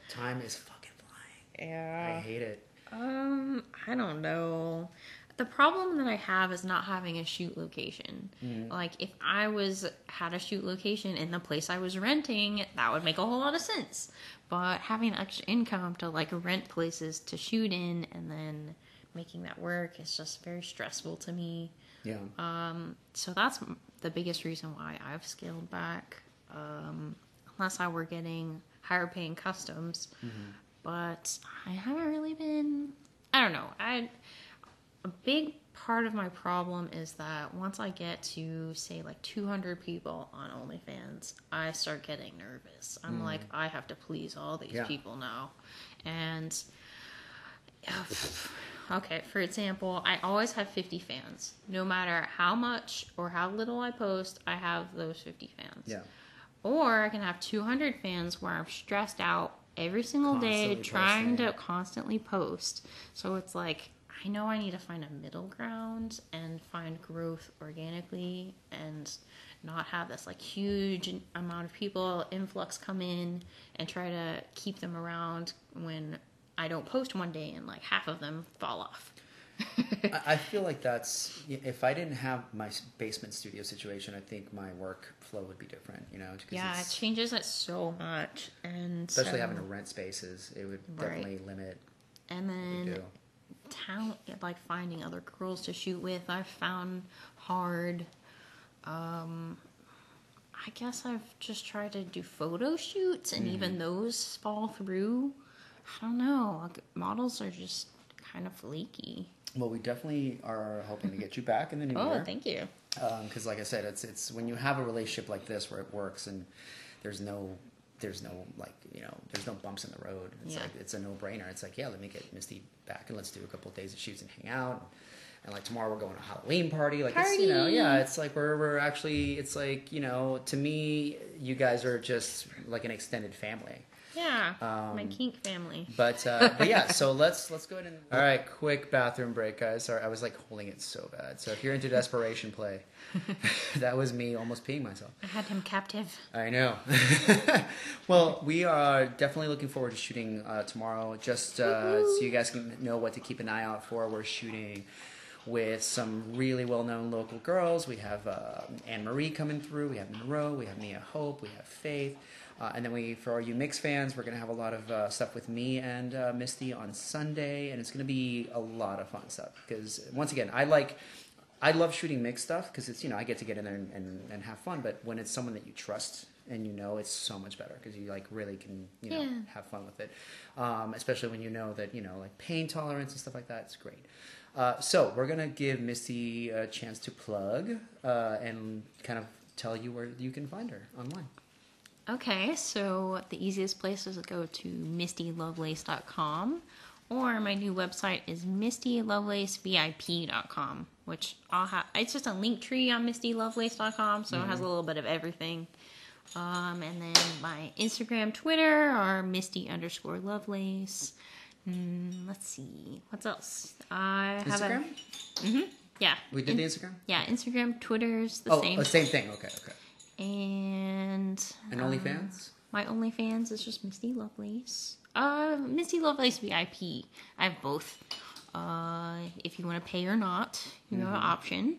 Time is fucking flying. Yeah, I hate it. Um, I don't know. The problem that I have is not having a shoot location. Like if I was had a shoot location in the place I was renting, that would make a whole lot of sense. But having extra income to like rent places to shoot in and then making that work is just very stressful to me. Yeah. Um, so that's the biggest reason why I've scaled back. Um, unless I were getting higher paying customs, but I haven't really been. I don't know. I a big part of my problem is that once I get to say like 200 people on OnlyFans, I start getting nervous. I'm mm. like, I have to please all these Yeah. people now, and okay, for example, I always have 50 fans. No matter how much or how little I post, I have those 50 fans. Yeah. Or I can have 200 fans where I'm stressed out every single day trying posting. to constantly post. So it's like, I know I need to find a middle ground and find growth organically and not have this like huge amount of people influx come in and try to keep them around when I don't post one day and like half of them fall off. I, feel like that's if I didn't have my basement studio situation, I think my workflow would be different. You know, Yeah, it changes it so much, and especially so- having um, to rent spaces, it would Right. definitely limit and then talent like finding other girls to shoot with. I've found hard um i guess i've just tried to do photo shoots and Mm-hmm. even those fall through. I don't know. Like, models are just kind of flaky. Well, we definitely are hoping to get you back in the new oh year. thank you. Because like I said, it's it's when you have a relationship like this where it works and there's no there's no like you know there's no bumps in the road. It's Yeah. like it's a no brainer. It's like yeah, let me get Misty back and let's do a couple of days of shoots and hang out. And like tomorrow we're going to a Halloween party. Like it's you know yeah, it's like we're we're actually it's like you know to me you guys are just like an extended family. Yeah my Um, kink family But uh, but yeah, so let's let's go ahead and all right, quick bathroom break, guys. Sorry, I was like holding it so bad. So if you're into desperation play, that was me almost peeing myself. i had him captive I know. well, we are definitely looking forward to shooting uh, tomorrow. Just uh, so you guys can know what to keep an eye out for. We're shooting with some really well-known local girls. We have uh, Anne Marie coming through. We have Monroe. We have Mia Hope. We have Faith. Uh, and then we, for all you mix fans, we're gonna have a lot of uh, stuff with me and uh, Misty on Sunday, and it's gonna be a lot of fun stuff. Because once again, I like I love shooting Mix stuff because it's you know I get to get in there and, and, and have fun. But when it's someone that you trust and you know, it's so much better because you like really can you know Yeah. have fun with it. Um, especially when you know that you know like pain tolerance and stuff like that. It's great. Uh, so we're gonna give Misty a chance to plug uh, and kind of tell you where you can find her online. Okay, so the easiest place is to go to mistylovelace.com or my new website is mistylovelacevip.com, which I'll have it's just a Linktree on mistylovelace.com, so it has a little bit of everything. Um, and then my Instagram, Twitter are misty underscore lovelace. Mm, let's see, what's else? I have Instagram? a yeah. We did in- the Instagram. yeah, Instagram, Twitter's the same. Oh, same, uh, same thing. Okay, okay. And And OnlyFans. my OnlyFans is just Misty Lovelace. Uh, Misty Lovelace VIP. I have both. Uh, if you want to pay or not, you have an option.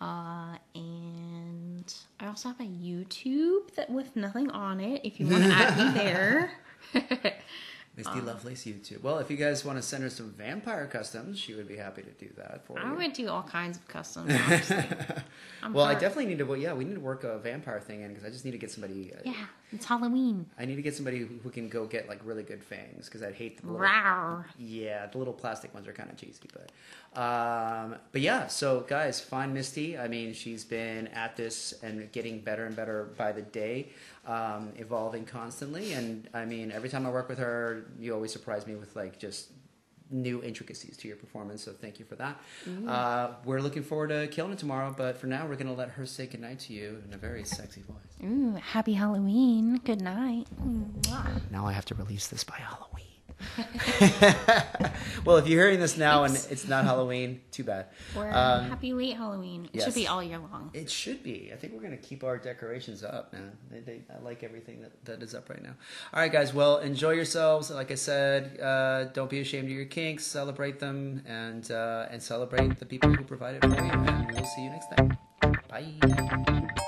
Uh, and I also have a YouTube that with nothing on it. If you want to add me there. Misty Lovelace YouTube. Well, if you guys want to send her some vampire customs, she would be happy to do that for you. I would do all kinds of customs. Well, I definitely need to. Well, yeah, we need to work a vampire thing in because I just need to get somebody. uh, Yeah, it's Halloween. I need to get somebody who, who can go get like really good fangs because I'd hate the little. Rawr. Yeah, the little plastic ones are kind of cheesy, but um, but yeah. So guys, find Misty. I mean, she's been at this and getting better and better by the day, um, evolving constantly. And I mean, every time I work with her, you always surprise me with like just new intricacies to your performance. So thank you for that. Uh, we're looking forward to killing it tomorrow, but for now, we're gonna let her say goodnight to you in a very sexy voice. Ooh, happy Halloween. Good night. Now I have to release this by Halloween. well, if you're hearing this now and it's not Halloween, too bad. Or Um, happy late Halloween. It yes. should be all year long. It should be. I think we're going to keep our decorations up, man. They, they, I like everything that, that is up right now. All right, guys. Well, enjoy yourselves. Like I said, uh, don't be ashamed of your kinks. Celebrate them and uh, and celebrate the people who provided for you. And we'll see you next time. Bye.